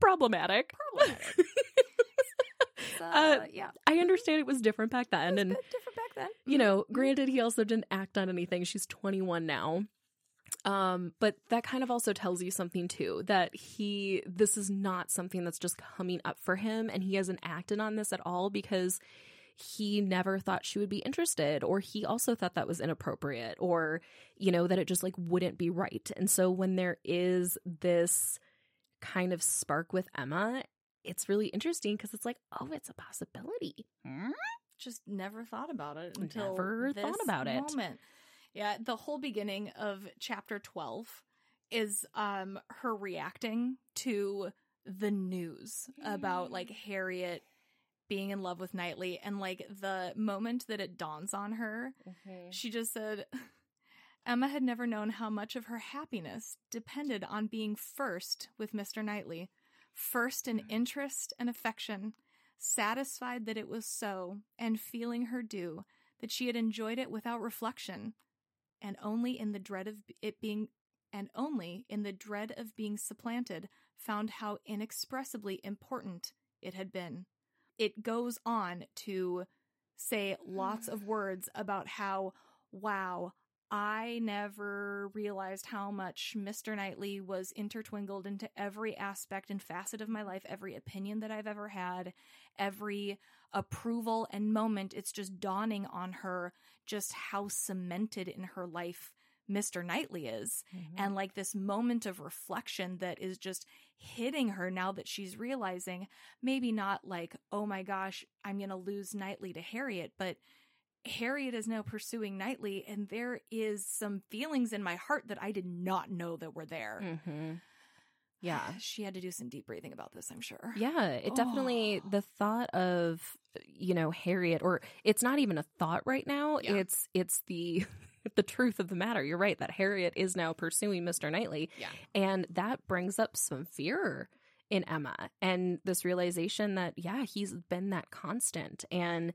problematic. Problematic. Uh, yeah, I understand it was different back then. And different back then. you know, Mhm. granted, he also didn't act on anything. She's 21 now. Um, but that kind of also tells you something too that he, this is not something that's just coming up for him, and he hasn't acted on this at all because he never thought she would be interested, or he also thought that was inappropriate, or, you know, that it just like wouldn't be right. And so when there is this kind of spark with Emma, it's really interesting because it's like, oh, it's a possibility. Hmm? just never thought about it until Never thought this about it. Yeah, the whole beginning of chapter 12 is um her reacting to the news about mm. like Harriet being in love with Knightley and like the moment that it dawns on her, mm-hmm. she just said Emma had never known how much of her happiness depended on being first with Mr. Knightley, first in interest and affection, satisfied that it was so, and feeling her due, that she had enjoyed it without reflection, and only in the dread of it being and only in the dread of being supplanted found how inexpressibly important it had been. It goes on to say lots of words about how, wow, I never realized how much Mr. Knightley was intertwinkled into every aspect and facet of my life, every opinion that I've ever had, every approval and moment. It's just dawning on her just how cemented in her life Mr. Knightley is. Mm-hmm. And like this moment of reflection that is just hitting her now that she's realizing maybe not like, oh my gosh, I'm going to lose Knightley to Harriet, but Harriet is now pursuing Knightley, and there is some feelings in my heart that I did not know that were there. Mm-hmm. Yeah. She had to do some deep breathing about this, I'm sure. Yeah, it definitely Oh. the thought of you know Harriet or it's not even a thought right now. Yeah. It's it's the the truth of the matter. You're right that Harriet is now pursuing Mr. Knightley Yeah. and that brings up some fear in Emma and this realization that yeah, he's been that constant and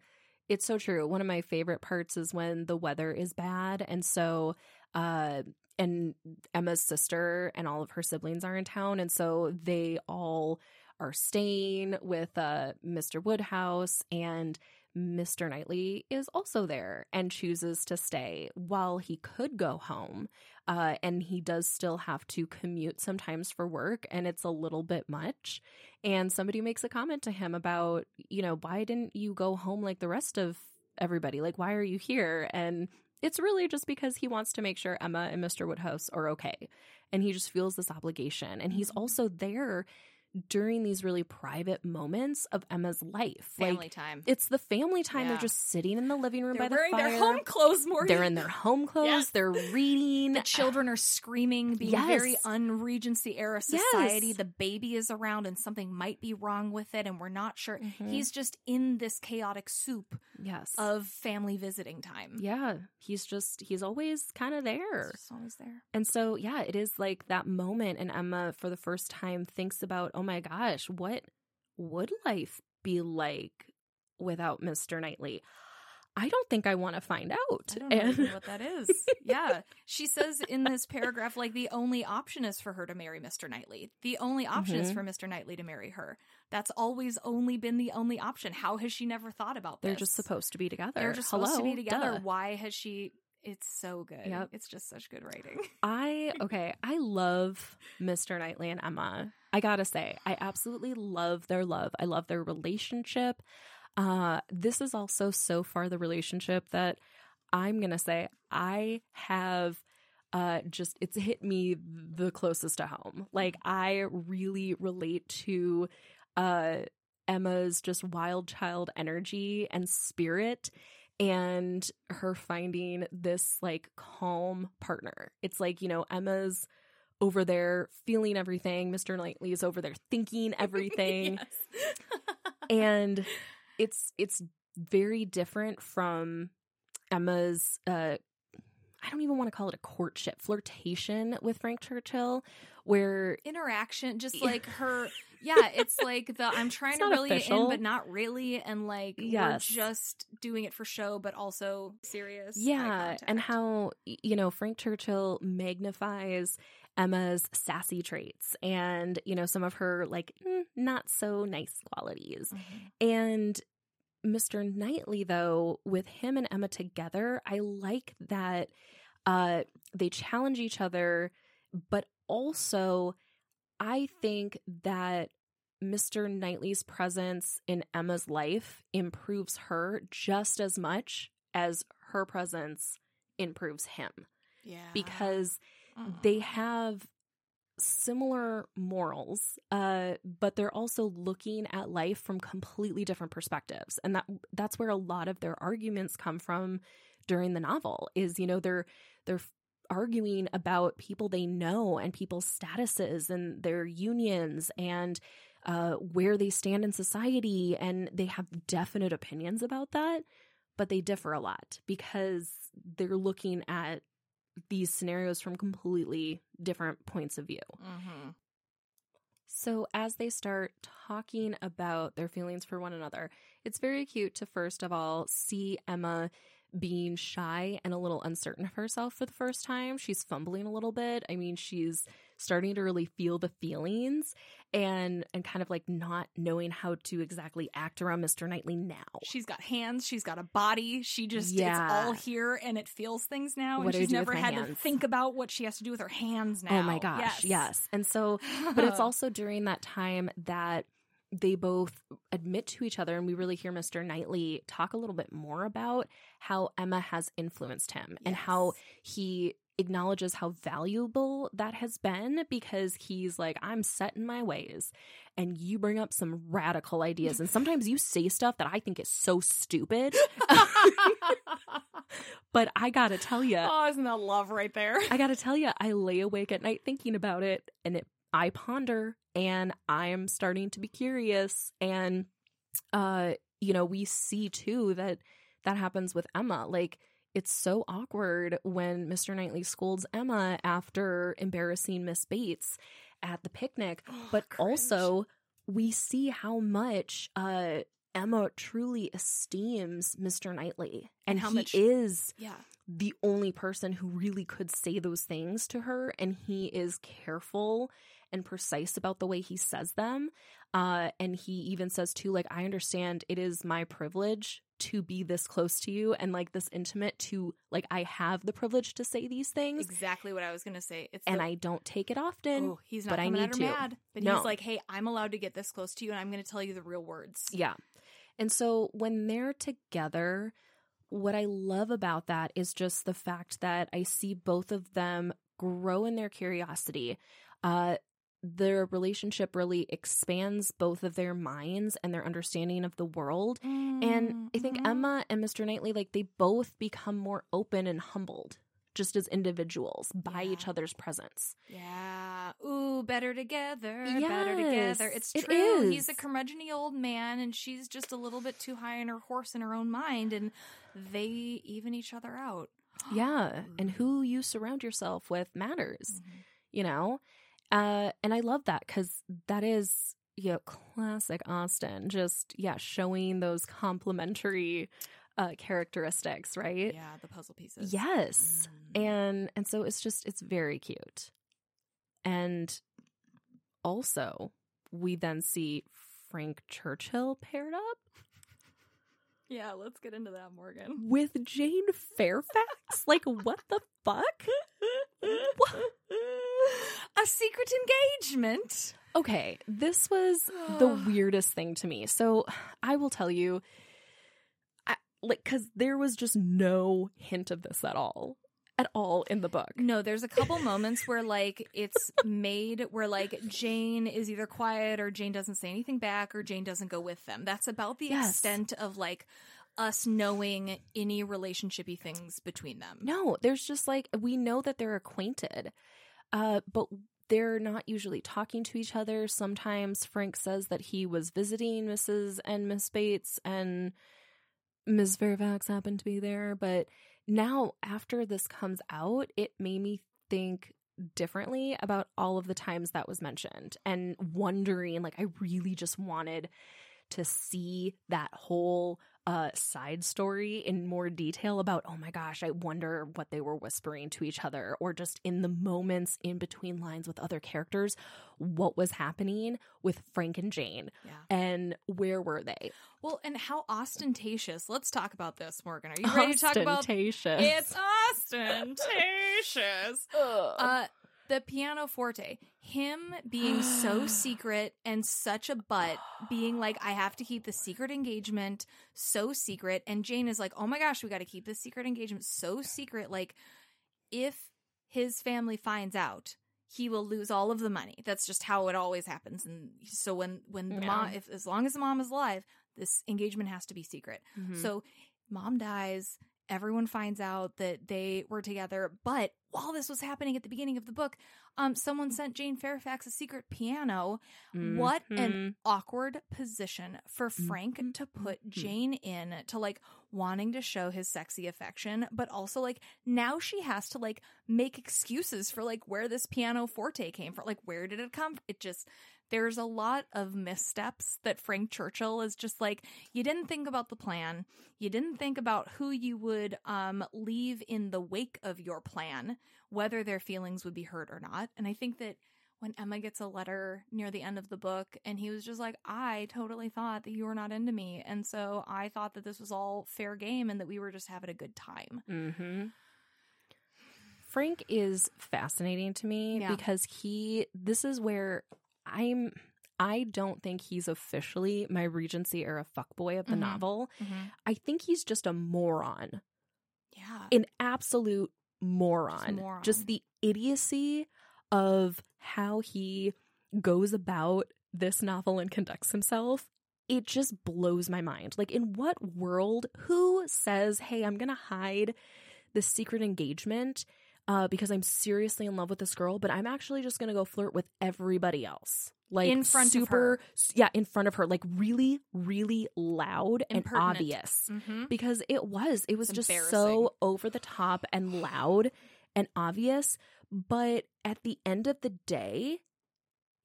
it's so true. One of my favorite parts is when the weather is bad and so uh and Emma's sister and all of her siblings are in town and so they all are staying with uh Mr. Woodhouse and Mr. Knightley is also there and chooses to stay while he could go home. Uh, and he does still have to commute sometimes for work, and it's a little bit much. And somebody makes a comment to him about, you know, why didn't you go home like the rest of everybody? Like, why are you here? And it's really just because he wants to make sure Emma and Mr. Woodhouse are okay. And he just feels this obligation. And he's Mhm. also there during these really private moments of Emma's life. Family like, time. it's the family time. Yeah. They're just sitting in the living room They're by the fire, wearing fire. their home clothes, Morgan. They're in their home clothes. Yes. They're reading. The children are screaming, being very Yes. un-Regency era society. Yes. The baby is around, and something might be wrong with it, and we're not sure. Mhm. He's just in this chaotic soup yes. of family visiting time. yeah, he's just he's always kind of there. Always there. And so, yeah, it is like that moment, and Emma, for the first time, thinks about, oh my gosh, what would life be like without Mr. Knightley? I don't think I want to find out. I don't And- even what that is. yeah. She says in this paragraph, like, the only option is for her to marry Mr. Knightley. The only option is Mhm. for Mr. Knightley to marry her. That's always only been the only option. How has she never thought about this? they're just supposed to be together. They're just Hello? supposed to be together. Duh. Why has she? It's so good. Yep. It's just such good writing. I okay, I love Mr. Knightley and Emma. I gotta say, I absolutely love their love. I love their relationship. Uh, this is also so far the relationship that I'm gonna say I have uh just it's hit me the closest to home. Like I really relate to uh Emma's just wild child energy and spirit and her finding this like calm partner. It's like, you know, Emma's over there feeling everything, Mr. Knightley is over there thinking everything. And it's it's very different from Emma's uh I don't even want to call it a courtship, flirtation with Frank Churchill, where Interaction, just like her. Yeah, it's like the I'm trying to really you in, but not really, and like Yes. we're just doing it for show, but also serious. Yeah, and how you know Frank Churchill magnifies Emma's sassy traits and you know some of her like mm, not so nice qualities. Mhm. And Mr. Knightley though with him and Emma together, I like that uh they challenge each other but also I think that Mr. Knightley's presence in Emma's life improves her just as much as her presence improves him yeah, because Mm. they have similar morals uh but they're also looking at life from completely different perspectives. And that that's where a lot of their arguments come from during the novel is you know they're they're arguing about people they know and people's statuses and their unions and uh, where they stand in society. And they have definite opinions about that but they differ a lot because they're looking at these scenarios from completely different points of view Mhm. so, as they start talking about their feelings for one another, it's very cute to first of all see Emma being shy and a little uncertain of herself for the first time. She's fumbling a little bit. I mean, she's starting to really feel the feelings and and kind of like not knowing how to exactly act around Mr. Knightley now. She's got hands. She's got a body. She just Yeah. it's all here and it feels things now. What and she's never had to think about what she has to do with her hands now. Oh my gosh, yes. And so but it's also during that time that they both admit to each other and we really hear Mr. Knightley talk a little bit more about how Emma has influenced him and how he acknowledges how valuable that has been because he's like, I'm set in my ways. And you bring up some radical ideas. And sometimes you say stuff that I think is so stupid. but I gotta tell you, oh, isn't that love right there? I gotta tell you, I lay awake at night thinking about it and it I ponder and I am starting to be curious. And uh, you know, we see too that that happens with Emma. Like it's so awkward when Mr. Knightley scolds Emma after embarrassing Miss Bates at the picnic, Oh, but cringe. also we see how much uh Emma truly esteems Mr. Knightley and, And how he much- is yeah. the only person who really could say those things to her and he is careful and precise about the way he says them uh and he even says too like i understand it is my privilege to be this close to you and like this intimate to like i have the privilege to say these things Exactly what I was gonna say. It's and the- i don't take it often oh, he's not but I need to. mad, but No. he's like, "Hey, I'm allowed to get this close to you, and I'm going to tell you the real words." Yeah. And so when they're together, what I love about that is just the fact that I see both of them grow in their curiosity. Uh, their relationship really expands both of their minds and their understanding of the world. And I think Mhm. Emma and Mr. Knightley, like, they both become more open and humbled just as individuals by Yeah. each other's presence. Yeah. Ooh, better together. Better together. Yes, It's it true. He's a curmudgeony old man, and she's just a little bit too high on her horse in her own mind, and they even each other out. Yeah. And who you surround yourself with matters. Mhm. you know uh and i love that because that is you know classic austen just yeah showing those complementary uh characteristics right Yeah, the puzzle pieces. yes Mm. and and so it's just it's very cute and also we then see frank churchill paired up Yeah, let's get into that, Morgan. with jane fairfax like what the fuck What? A secret engagement. Okay, this was the weirdest thing to me. So I will tell you, I, like, because there was just no hint of this at all, at all in the book. No, there's a couple moments where like it's made where like Jane is either quiet or Jane doesn't say anything back or Jane doesn't go with them. That's about the Yes. extent of like us knowing any relationshipy things between them. No, there's just like we know that they're acquainted, uh, but they're not usually talking to each other. Sometimes Frank says that he was visiting Mrs. and Miss Bates, and Ms. Fairfax happened to be there. But now, after this comes out, it made me think differently about all of the times that was mentioned and wondering like I really just wanted to see that whole uh side story in more detail about oh my gosh I wonder what they were whispering to each other or just in the moments in between lines with other characters what was happening with Frank and Jane Yeah. and where were they Well, and how ostentatious. Let's talk about this, Morgan. Are you ready to talk about Ostentatious. It's ostentatious. Uh the piano forte, him being so secret and such a butt, being like, I have to keep the secret engagement so secret. And Jane is like, oh my gosh, we got to keep this secret engagement so secret. Like, if his family finds out, he will lose all of the money. That's just how it always happens. And so when when the Yeah. mom, if as long as the mom is alive, this engagement has to be secret. Mhm. So mom dies. Everyone finds out that they were together. But while this was happening at the beginning of the book, um, someone sent Jane Fairfax a secret piano. What an Mhm. awkward position for Frank Mhm. to put Mhm. Jane in to like wanting to show his sexy affection, but also like now she has to like make excuses for like where this piano forte came from. Like, where did it come from? It just, there's a lot of missteps that Frank Churchill is just like, you didn't think about the plan. You didn't think about who you would um, leave in the wake of your plan, whether their feelings would be hurt or not. And I think that when Emma gets a letter near the end of the book and he was just like, I totally thought that you were not into me. And so I thought that this was all fair game and that we were just having a good time. Mm-hmm. Frank is fascinating to me Yeah. because he this is where I'm I don't think he's officially my Regency era fuckboy of the Mhm. novel. I think he's just a moron. Yeah. An absolute moron. moron. Just the idiocy of how he goes about this novel and conducts himself. It just blows my mind. Like, in what world, who says, hey, I'm going to hide the secret engagement uh, because I'm seriously in love with this girl, but I'm actually just going to go flirt with everybody else? Like, In front of her. Yeah, in front of her. Like, really, really loud and obvious Mm-hmm. because it was it was It's just so over the top and loud and obvious but at the end of the day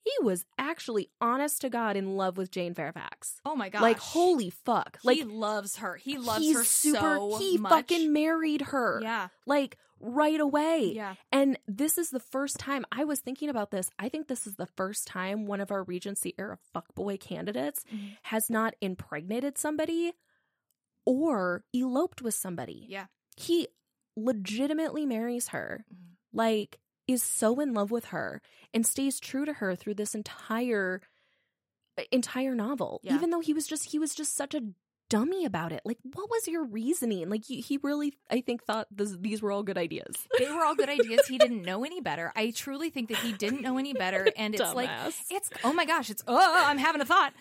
he was actually honest to god in love with jane fairfax Oh my gosh. like holy fuck Like like he loves her. He loves her super so he much. fucking married her Yeah. like right away Yeah. and this is the first time I was thinking about this. I think this is the first time one of our Regency era fuckboy candidates Mhm. has not impregnated somebody or eloped with somebody. Yeah. He legitimately marries her, Mhm. like, is so in love with her and stays true to her through this entire entire novel Yeah. even though he was just he was just such a dummy about it like what was your reasoning like he, he really i think thought this, these were all good ideas They were all good ideas. He didn't know any better. I truly think that he didn't know any better. And it's like it's oh my gosh, it's oh I'm having a thought.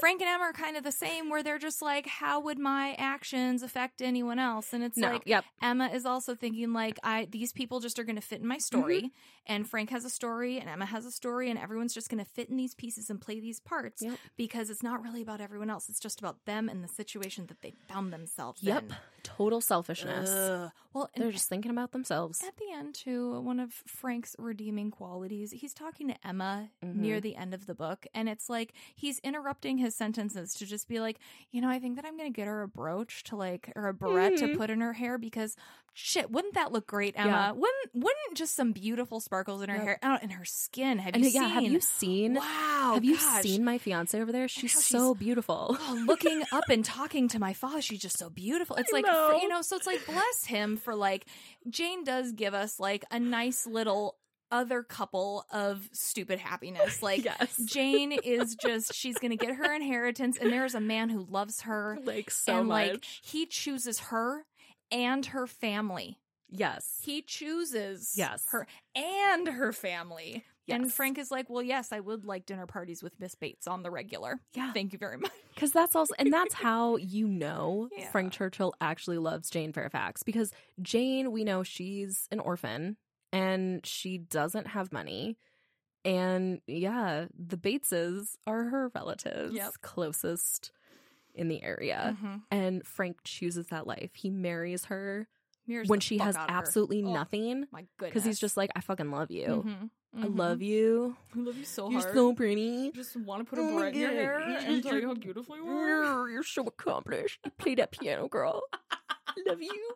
Frank and Emma are kind of the same where they're just like, how would my actions affect anyone else? And it's no like yep Emma is also thinking like I these people just are going to fit in my story mm-hmm. and Frank has a story and Emma has a story and everyone's just going to fit in these pieces and play these parts Yep. because it's not really about everyone else. It's just about them and the situation that they found themselves Yep. in. Yep, total selfishness. Ugh. Well, They're just thinking about themselves. at the end, too, one of Frank's redeeming qualities, he's talking to Emma near Mhm. the end of the book, and it's like he's interrupting his sentences to just be like, you know, I think that I'm going to get her a brooch to like, or a barrette Mhm. to put in her hair because shit, wouldn't that look great, Emma? Yeah. Wouldn't wouldn't just some beautiful sparkles in her Yep. hair, oh, in her skin? Have And you yeah, seen? have you seen? Wow, have you seen my fiance over there? She's so beautiful. Oh, looking up and talking to my father, she's just so beautiful. It's I like know. you know, so it's like bless him for like Jane does give us like a nice little other couple of stupid happiness. Like yes, Jane is just she's gonna get her inheritance, and there is a man who loves her, like so and much. like he chooses her and her family. yes, He chooses Yes. her and her family. And Frank is like, well, yes, I would like dinner parties with Miss Bates on the regular. yeah, Thank you very much. because that's also, and that's how you know Yeah. Frank Churchill actually loves Jane Fairfax because Jane, we know she's an orphan and she doesn't have money. And yeah, the Bateses are her relatives, Yep. closest in the area. Mhm. And Frank chooses that life. He marries her Mirrors when she has absolutely Oh, nothing My goodness. because he's just like, I fucking love you. Mhm. I Mhm. love you. I love you so You're hard. so pretty. just want to put Oh a barrette in your hair You're- and tell you how beautiful you are. You're, so accomplished. You play that piano, girl. I love you.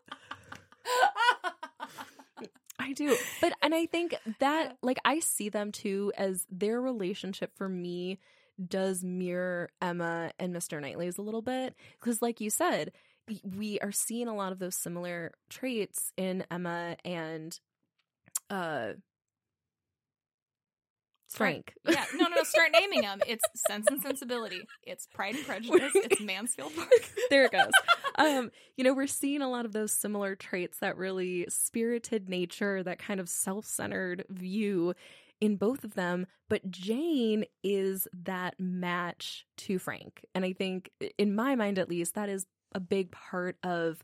I do. But, and I think that, like, I see them too as their relationship for me does mirror Emma and Mr. Knightley's a little bit. Because, like you said, we are seeing a lot of those similar traits in Emma and uh Frank. yeah, no, no, no. Start naming them. It's Sense and Sensibility. It's Pride and Prejudice. It's Mansfield Park. there it goes. Um, you know, we're seeing a lot of those similar traits, that really spirited nature, that kind of self-centered view in both of them, but Jane is that match to Frank. And I think in my mind at least that is a big part of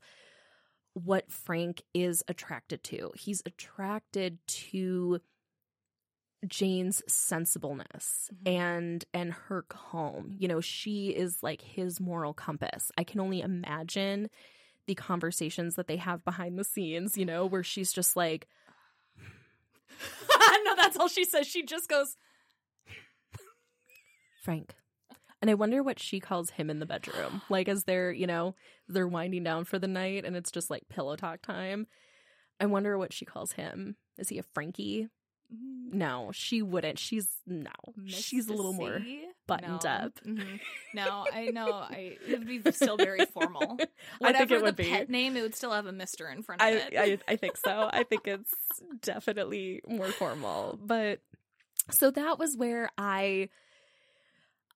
what Frank is attracted to. He's attracted to Jane's sensibleness Mhm. and and her calm. You know, she is like his moral compass. I can only imagine the conversations that they have behind the scenes, you know, where she's just like, no, that's all she says. She just goes, Frank. And I wonder what she calls him in the bedroom. Like as they're, you know, they're winding down for the night and it's just like pillow talk time. I wonder what she calls him. Is he a Frankie? No, she wouldn't. She's no. She's a little more buttoned No. up. Mhm. No, I know. I it would be still very formal. Whatever I think it would the be. pet name, it would still have a Mister in front of I, it. I I think so. I think it's definitely more formal. But so that was where I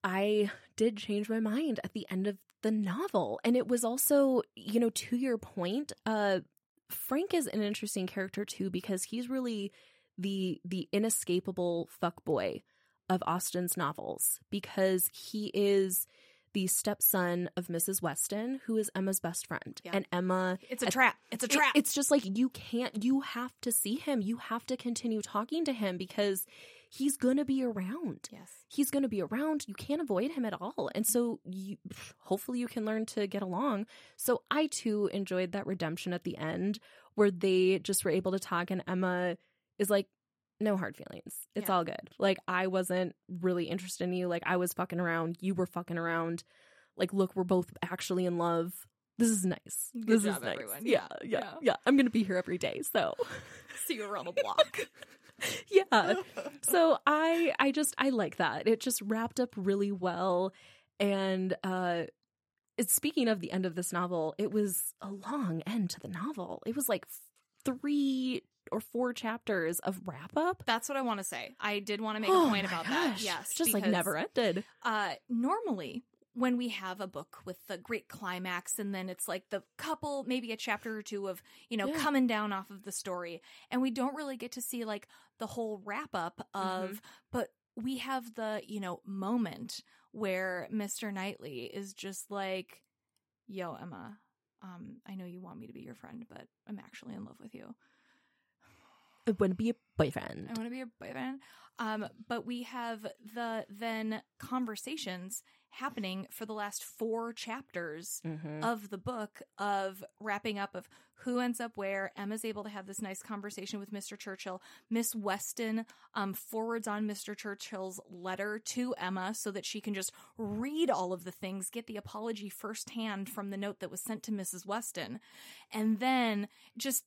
I did change my mind at the end of the novel. And it was also, you know, to your point, uh Frank is an interesting character too because he's really the the inescapable fuckboy of Austen's novels because he is the stepson of Mrs. Weston, who is Emma's best friend. Yeah. And Emma It's a trap. It's a it- trap. it's just like you can't you have to see him. You have to continue talking to him because he's going to be around. yes. He's going to be around. You can't avoid him at all. And so you hopefully you can learn to get along. So I too enjoyed that redemption at the end where they just were able to talk and Emma is like no hard feelings. It's Yeah. all good. Like I wasn't really interested in you. Like I was fucking around. You were fucking around. Like look, we're both actually in love. This is nice. Good this job, is nice. everyone. Yeah, Yeah, yeah, yeah. yeah, I'm gonna be here every day. So See you around the block. yeah. So I I just I like that. It just wrapped up really well. And uh it's speaking of the end of this novel, it was a long end to the novel. It was like three or four chapters of wrap up. That's what I want to say. I did want to make Oh a point about that. Yes, just like never ended. Uh, normally, when we have a book with the great climax, and then it's like the couple, maybe a chapter or two of you know Yeah. coming down off of the story, and we don't really get to see like the whole wrap up of, Mm-hmm. but we have the you know moment where Mister Knightley is just like, "Yo, Emma." Um, I know you want me to be your friend, but I'm actually in love with you. i want to be a boyfriend. I want to be a boyfriend. Um, but we have the then conversations happening for the last four chapters Mhm. of the book of wrapping up of who ends up where. Emma's able to have this nice conversation with Mr. Churchill. Miss Weston um, forwards on Mr. Churchill's letter to Emma so that she can just read all of the things, get the apology firsthand from the note that was sent to Mrs. Weston, and then just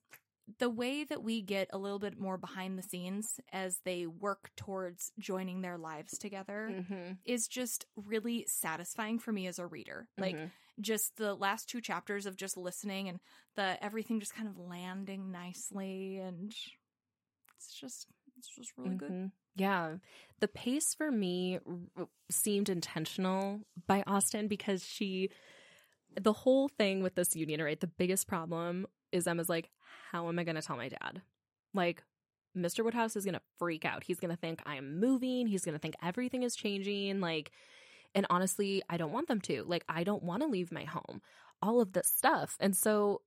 the way that we get a little bit more behind the scenes as they work towards joining their lives together Mhm. is just really satisfying for me as a reader. Like Mhm. just the last two chapters of just listening and the everything just kind of landing nicely and it's just it's just really good. Mhm. Yeah. The pace for me r- seemed intentional by Austen because she, the whole thing with this union, right? The biggest problem is Emma's like, how am I going to tell my dad? Like, Mr. Woodhouse is going to freak out. He's going to think I'm moving. He's going to think everything is changing. Like, and honestly, I don't want them to. Like, I don't want to leave my home. All of this stuff. And so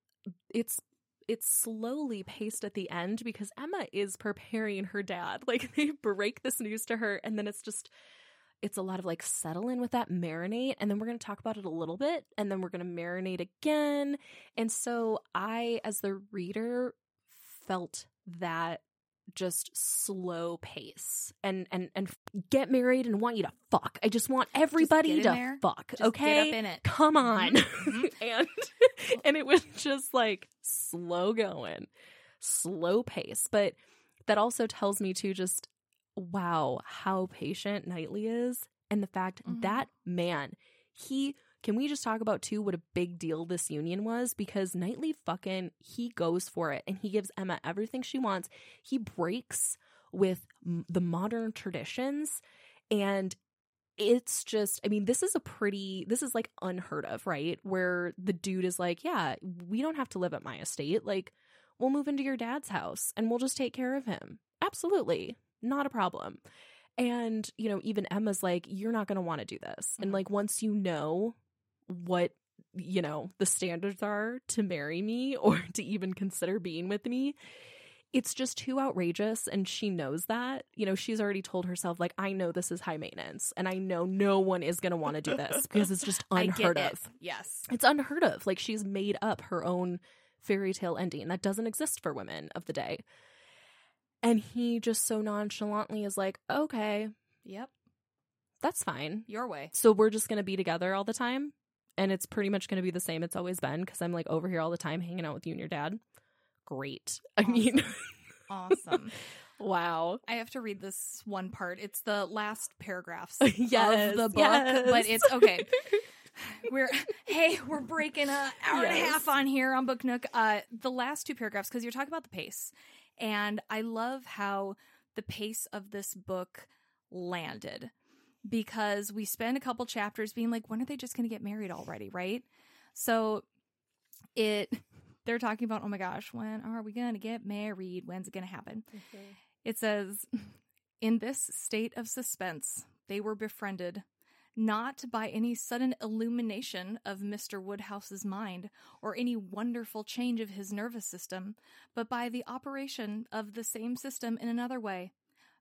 it's it's slowly paced at the end because Emma is preparing her dad. Like they break this news to her and then it's just it's a lot of like settle in with that marinate and then we're going to talk about it a little bit and then we're going to marinate again. And so I as the reader felt that just slow pace and and and get married and want you to fuck. I just want everybody in to there. fuck. Just okay, get up in it. come on. Mhm. and and it was just like slow going, slow pace. But that also tells me to just wow how patient Knightley is, and the fact Mhm. that man he. Can we just talk about too what a big deal this union was? Because Knightley fucking he goes for it and he gives Emma everything she wants. He breaks with m- the modern traditions and it's just i mean this is a pretty this is like unheard of right where the dude is like yeah we don't have to live at my estate like we'll move into your dad's house and we'll just take care of him absolutely not a problem and you know even emma's like you're not going to want to do this and Mhm. like once you know what you know the standards are to marry me or to even consider being with me it's just too outrageous and she knows that you know she's already told herself like i know this is high maintenance and i know no one is going to want to do this because it's just unheard it. of Yes. it's unheard of like she's made up her own fairy tale ending that doesn't exist for women of the day and he just so nonchalantly is like okay Yep. that's fine Your way. so we're just going to be together all the time and it's pretty much going to be the same it's always been because i'm like over here all the time hanging out with you and your dad great i mean Awesome. wow I have to read this one part. It's the last paragraphs yes of the book, yes. but it's okay. We're hey, we're breaking a hour and a half on here on Book Nook. Uh, the last two paragraphs because you're talking about the pace, and I love how the pace of this book landed because we spend a couple chapters being like, when are they just going to get married already, right? So it they're talking about, oh my gosh, when are we going to get married? When's it going to happen? Mm-hmm. It says, in this state of suspense, they were befriended not by any sudden illumination of Mr. Woodhouse's mind or any wonderful change of his nervous system, but by the operation of the same system in another way.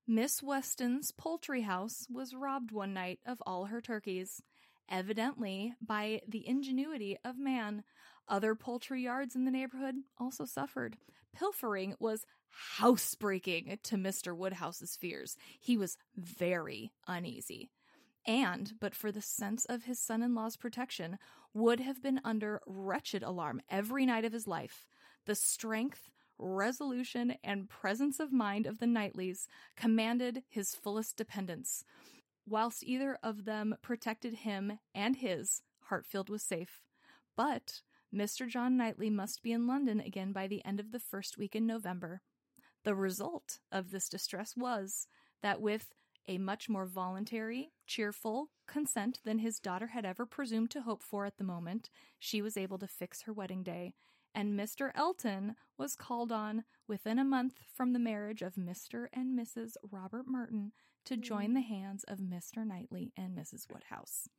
Miss Weston's poultry house was robbed one night of all her turkeys, evidently by the ingenuity of man. Other poultry yards in the neighborhood also suffered. Pilfering was housebreaking to Mr. Woodhouse's fears. He was very uneasy and, but for the sense of his son in law's protection, would have been under wretched alarm every night of his life. The strength, resolution, and presence of mind of the Knightleys commanded his fullest dependence. Whilst either of them protected him and his, Hartfield was safe. But Mr. John Knightley must be in London again by the end of the first week in November. The result of this distress was that with a much more voluntary, cheerful consent than his daughter had ever presumed to hope for at the moment, she was able to fix her wedding day, and Mr. Elton was called on within a month from the marriage of Mr. and Mrs. Robert Martin to join hmm. the hands of Mr. Knightley and Mrs. Woodhouse.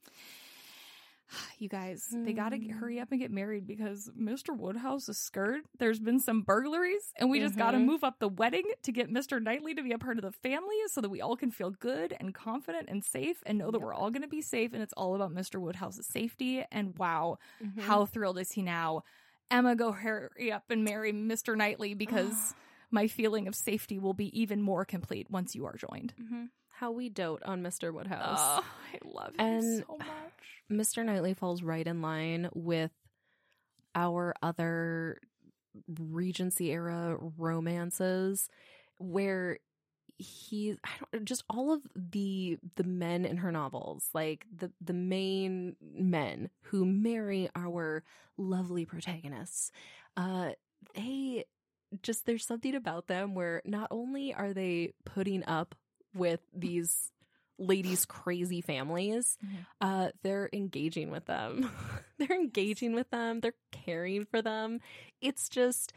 You guys, they got to hurry up and get married because Mr. Woodhouse is scared. There's been some burglaries, and we just got to move up the wedding to get Mr. Knightley to be a part of the family so that we all can feel good and confident and safe and know that Yep. we're all going to be safe. And it's all about Mr. Woodhouse's safety. And wow, Mhm. how thrilled is he now? Emma, go hurry up and marry Mr. Knightley because my feeling of safety will be even more complete once you are joined. Mhm. How we dote on Mr. Woodhouse. Oh, I love him And- so much. Mr. Knightley falls right in line with our other Regency era romances where he I don't just all of the the men in her novels like the the main men who marry our lovely protagonists uh they just there's something about them where not only are they putting up with these ladies crazy families Mhm. uh they're engaging with them. They're engaging with them. They're caring for them. It's just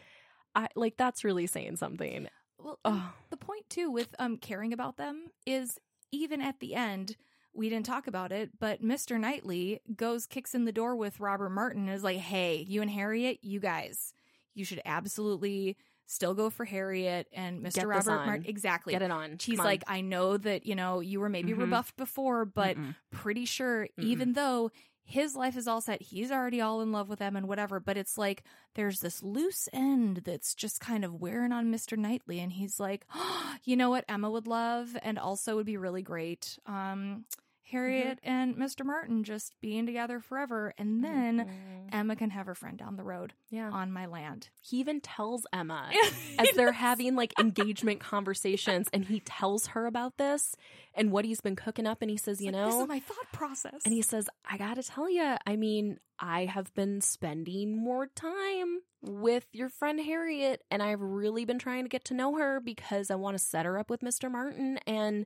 i like that's really saying something. Well, oh the point too with um caring about them is even at the end we didn't talk about it but mr knightley goes kicks in the door with robert martin is like hey you and harriet you guys you should absolutely still go for harriet and mr Get robert martin exactly get it on she's Come on. like i know that you know you were maybe Mhm. rebuffed before but Mm-mm. pretty sure Mm-mm. even though his life is all set he's already all in love with them and whatever but it's like there's this loose end that's just kind of wearing on mr knightley and he's like oh, you know what emma would love and also would be really great um harriet and mr martin just being together forever and then Mhm. emma can have her friend down the road yeah on my land he even tells emma as they're having like engagement conversations and he tells her about this and what he's been cooking up and he says you Like, know this is my thought process And he says, I gotta tell you, I mean, I have been spending more time with your friend Harriet, and I've really been trying to get to know her because I want to set her up with Mr. Martin, and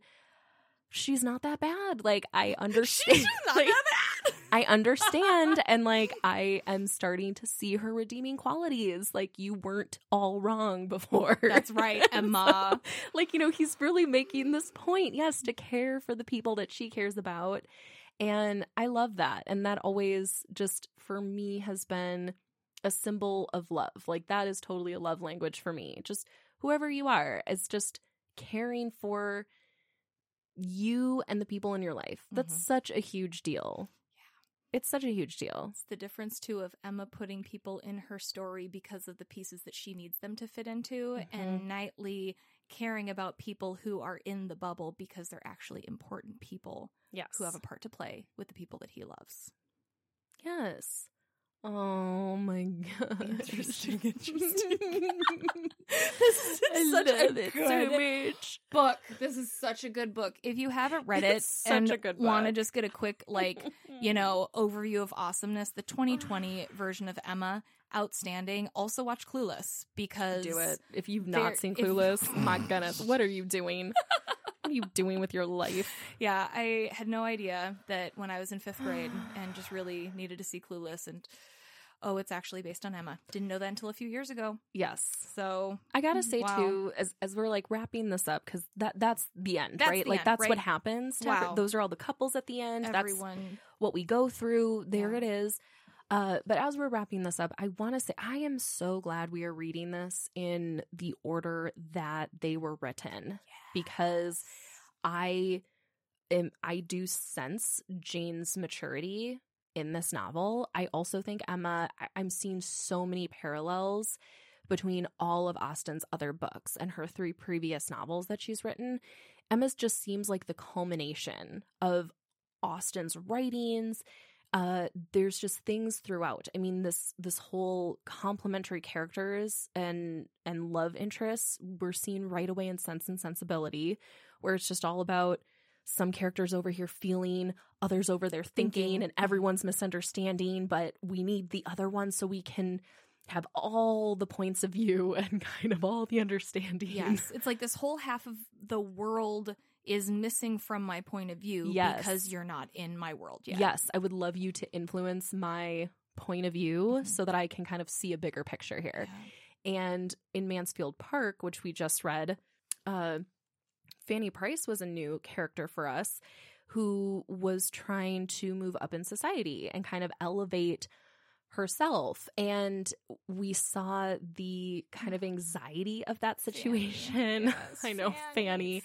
she's not that bad. Like, I understand. She's not like, that bad. I understand, and like, I am starting to see her redeeming qualities. Like, you weren't all wrong before. That's right, Emma. like you know he's really making this point yes to care for the people that she cares about and i love that and that always just for me has been a symbol of love like that is totally a love language for me just whoever you are it's just caring for you and the people in your life that's Mhm. such a huge deal it's such a huge deal It's the difference too of Emma putting people in her story because of the pieces that she needs them to fit into, and Knightley caring about people who are in the bubble because they're actually important people yes who have a part to play with the people that he loves. Yes. Oh my god. Interesting, interesting. this is such a it good so. Book. This is such a good book. If you haven't read it It's such and a good want to just get a quick like you know overview of awesomeness, the 2020 version of Emma, outstanding. Also watch Clueless because do it. If you've not seen if- Clueless, my goodness, what are you doing? what are you doing with your life? Yeah, I had no idea that when I was in fifth grade and just really needed to see Clueless and oh, it's actually based on Emma. Didn't know that until a few years ago. Yes. So I gotta say Wow. too, as as we're like wrapping this up, because that that's the end, That's right? the like end, that's what happens. to every- Wow. those are all the couples at the end. That's everyone, what we go through. There Yeah. it is. Uh, but as we're wrapping this up, I want to say I am so glad we are reading this in the order that they were written because I am I do sense Jane's maturity in this novel. I also think Emma I, I'm seeing so many parallels between all of Austen's other books and her three previous novels that she's written. Emma's just seems like the culmination of Austen's writings. Uh, there's just things throughout. I mean, this this whole complementary characters and and love interests were seen right away in Sense and Sensibility, where it's just all about some characters over here feeling, others over there thinking, Thinking. and everyone's misunderstanding. But we need the other one so we can have all the points of view and kind of all the understanding. yes, it's like this whole half of the world is missing from my point of view Yes. because you're not in my world yet. Yes, I would love you to influence my point of view Mhm. so that I can kind of see a bigger picture here. Yeah. And in Mansfield Park, which we just read, uh, Fanny Price was a new character for us who was trying to move up in society and kind of elevate herself. And we saw the kind of anxiety of that situation. Yes, I know, Fanny. Fanny.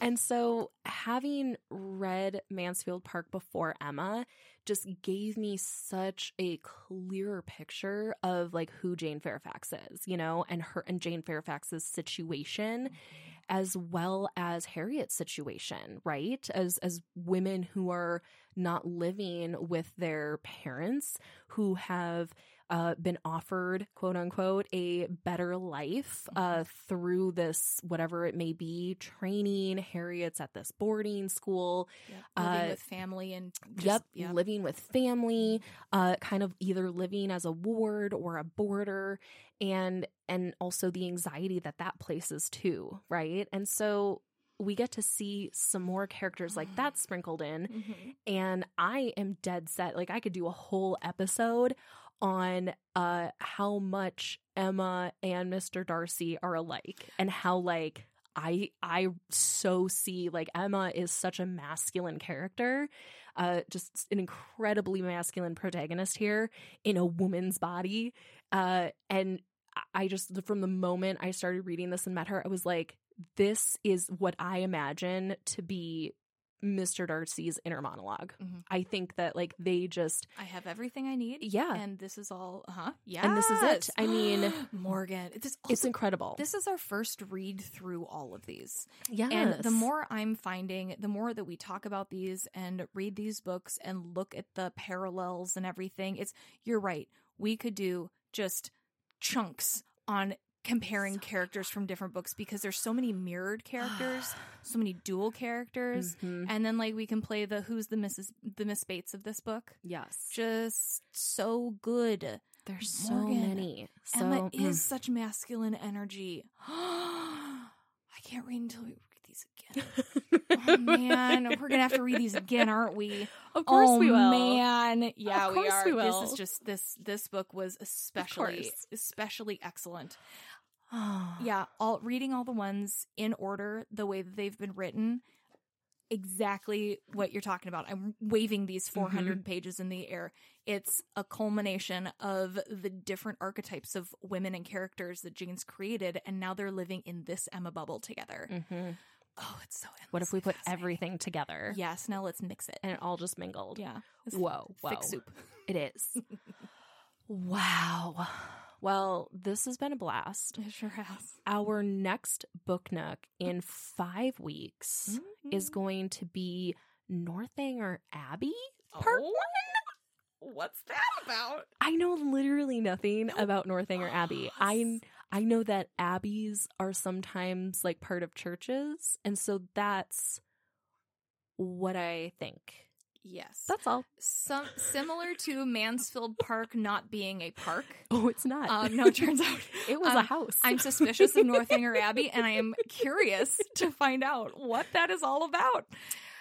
And so, having read Mansfield Park before Emma just gave me such a clearer picture of like who Jane Fairfax is, you know, and her and Jane Fairfax's situation mm-hmm. As well as Harriet's situation, right? As as women who are not living with their parents who have uh, been offered, quote unquote, a better life uh, through this, whatever it may be, training. Harriet's at this boarding school. Yep. Living Uh, with family and just, yep, yep. living with family, uh, kind of either living as a ward or a boarder, and and also the anxiety that that places too, right? And so we get to see some more characters like that sprinkled in, Mhm. and I am dead set. Like I could do a whole episode on uh how much Emma and Mr. Darcy are alike and how like I I so see like Emma is such a masculine character. Uh just an incredibly masculine protagonist here in a woman's body. Uh and I just from the moment I started reading this and met her, I was like this is what I imagine to be Mr. Darcy's inner monologue. Mhm. I think that like they just I have everything I need. yeah, And this is all, huh? Yeah. And this is it. I mean- Morgan, this also, it's incredible. this is our first read through all of these. Yeah. And the more I'm finding, the more that we talk about these and read these books and look at the parallels and everything, it's you're right. We could do just chunks on comparing So characters from different books because there's so many mirrored characters, so many dual characters. Mhm. And then like we can play the who's the Mrs. the Miss Bates of this book. yes, Just so good. there's so many. So Emma mm. is such masculine energy. I can't read until we read these again. oh man, we're gonna have to read these again, aren't we? of course oh, we will. Man, yeah, Of we are. we will. This is just this. This book was especially especially excellent. Yeah, all reading all the ones in order, the way that they've been written, exactly what you're talking about. I'm waving these 400 Mm-hmm. pages in the air. It's a culmination of the different archetypes of women and characters that Jane's created, and now they're living in this Emma bubble together. Mhm. Oh, it's so. What if we put everything together Yes, now let's mix it. and it all just mingled? Yeah. It's Whoa, whoa. thick soup. It is. wow. Well, this has been a blast. It sure has. Our next book nook in five weeks is Mm-hmm. going to be Northanger Abbey. Part Oh, What's that about? I know literally nothing about Northanger Abbey. I I know that abbeys are sometimes like part of churches, and so that's what I think. Yes. That's all. Some similar to Mansfield Park not being a park. Oh, it's not. Um, no, it turns out it was a um, house. I'm suspicious of Northanger Abbey, and I am curious to find out what that is all about.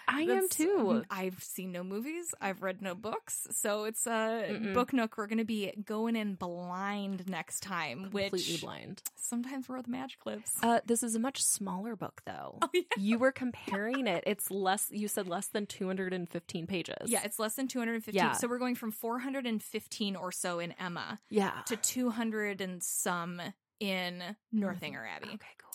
I am too. I've seen no movies. I've read no books. So it's uh, Mm-mm. Book Nook. We're going to be going in blind next time, Completely blind. sometimes where the magic lives. Uh, this is a much smaller book, though. oh, yeah. You were comparing it. It's less. You said less than two hundred and fifteen pages. Yeah, it's less than 215. Yeah. So we're going from 415 or so in Emma yeah. to 200 and some in Northanger Abbey. Okay, cool.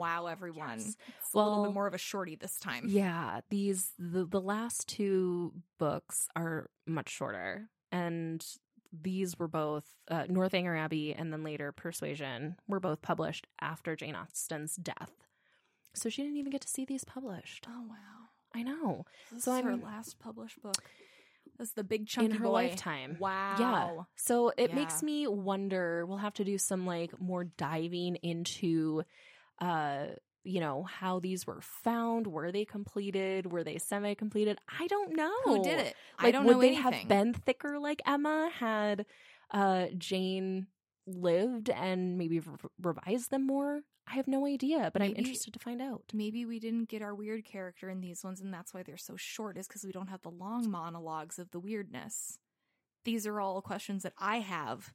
Wow, everyone. Yes. It's a little bit more of a shorty this time. Yeah, these the the last two books are much shorter, and these were both uh, Northanger Abbey and then later Persuasion were both published after Jane Austen's death. So she didn't even get to see these published. Oh, wow. I know This So is her I'm- last published book. This is the big chunk in her boy. lifetime. Wow. Yeah. So it Yeah. makes me wonder. We'll have to do some like more diving into, uh, you know, how these were found. Were they completed? Were they semi-completed? I don't know. Who did it? I don't would know Would they anything. have been thicker like Emma had uh, Jane lived and maybe re- revised them more? I have no idea, but I'm interested to find out. Maybe we didn't get our weird character in these ones, and that's why they're so short, is because we don't have the long monologues of the weirdness. These are all questions that I have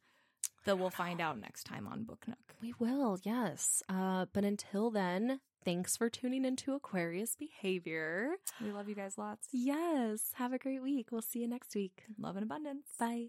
that we'll find out next time on Book Nook. We will, yes. Uh, but until then, thanks for tuning into Aquarius Behavior. We love you guys lots. Yes. Have a great week. We'll see you next week. Love and abundance. Bye.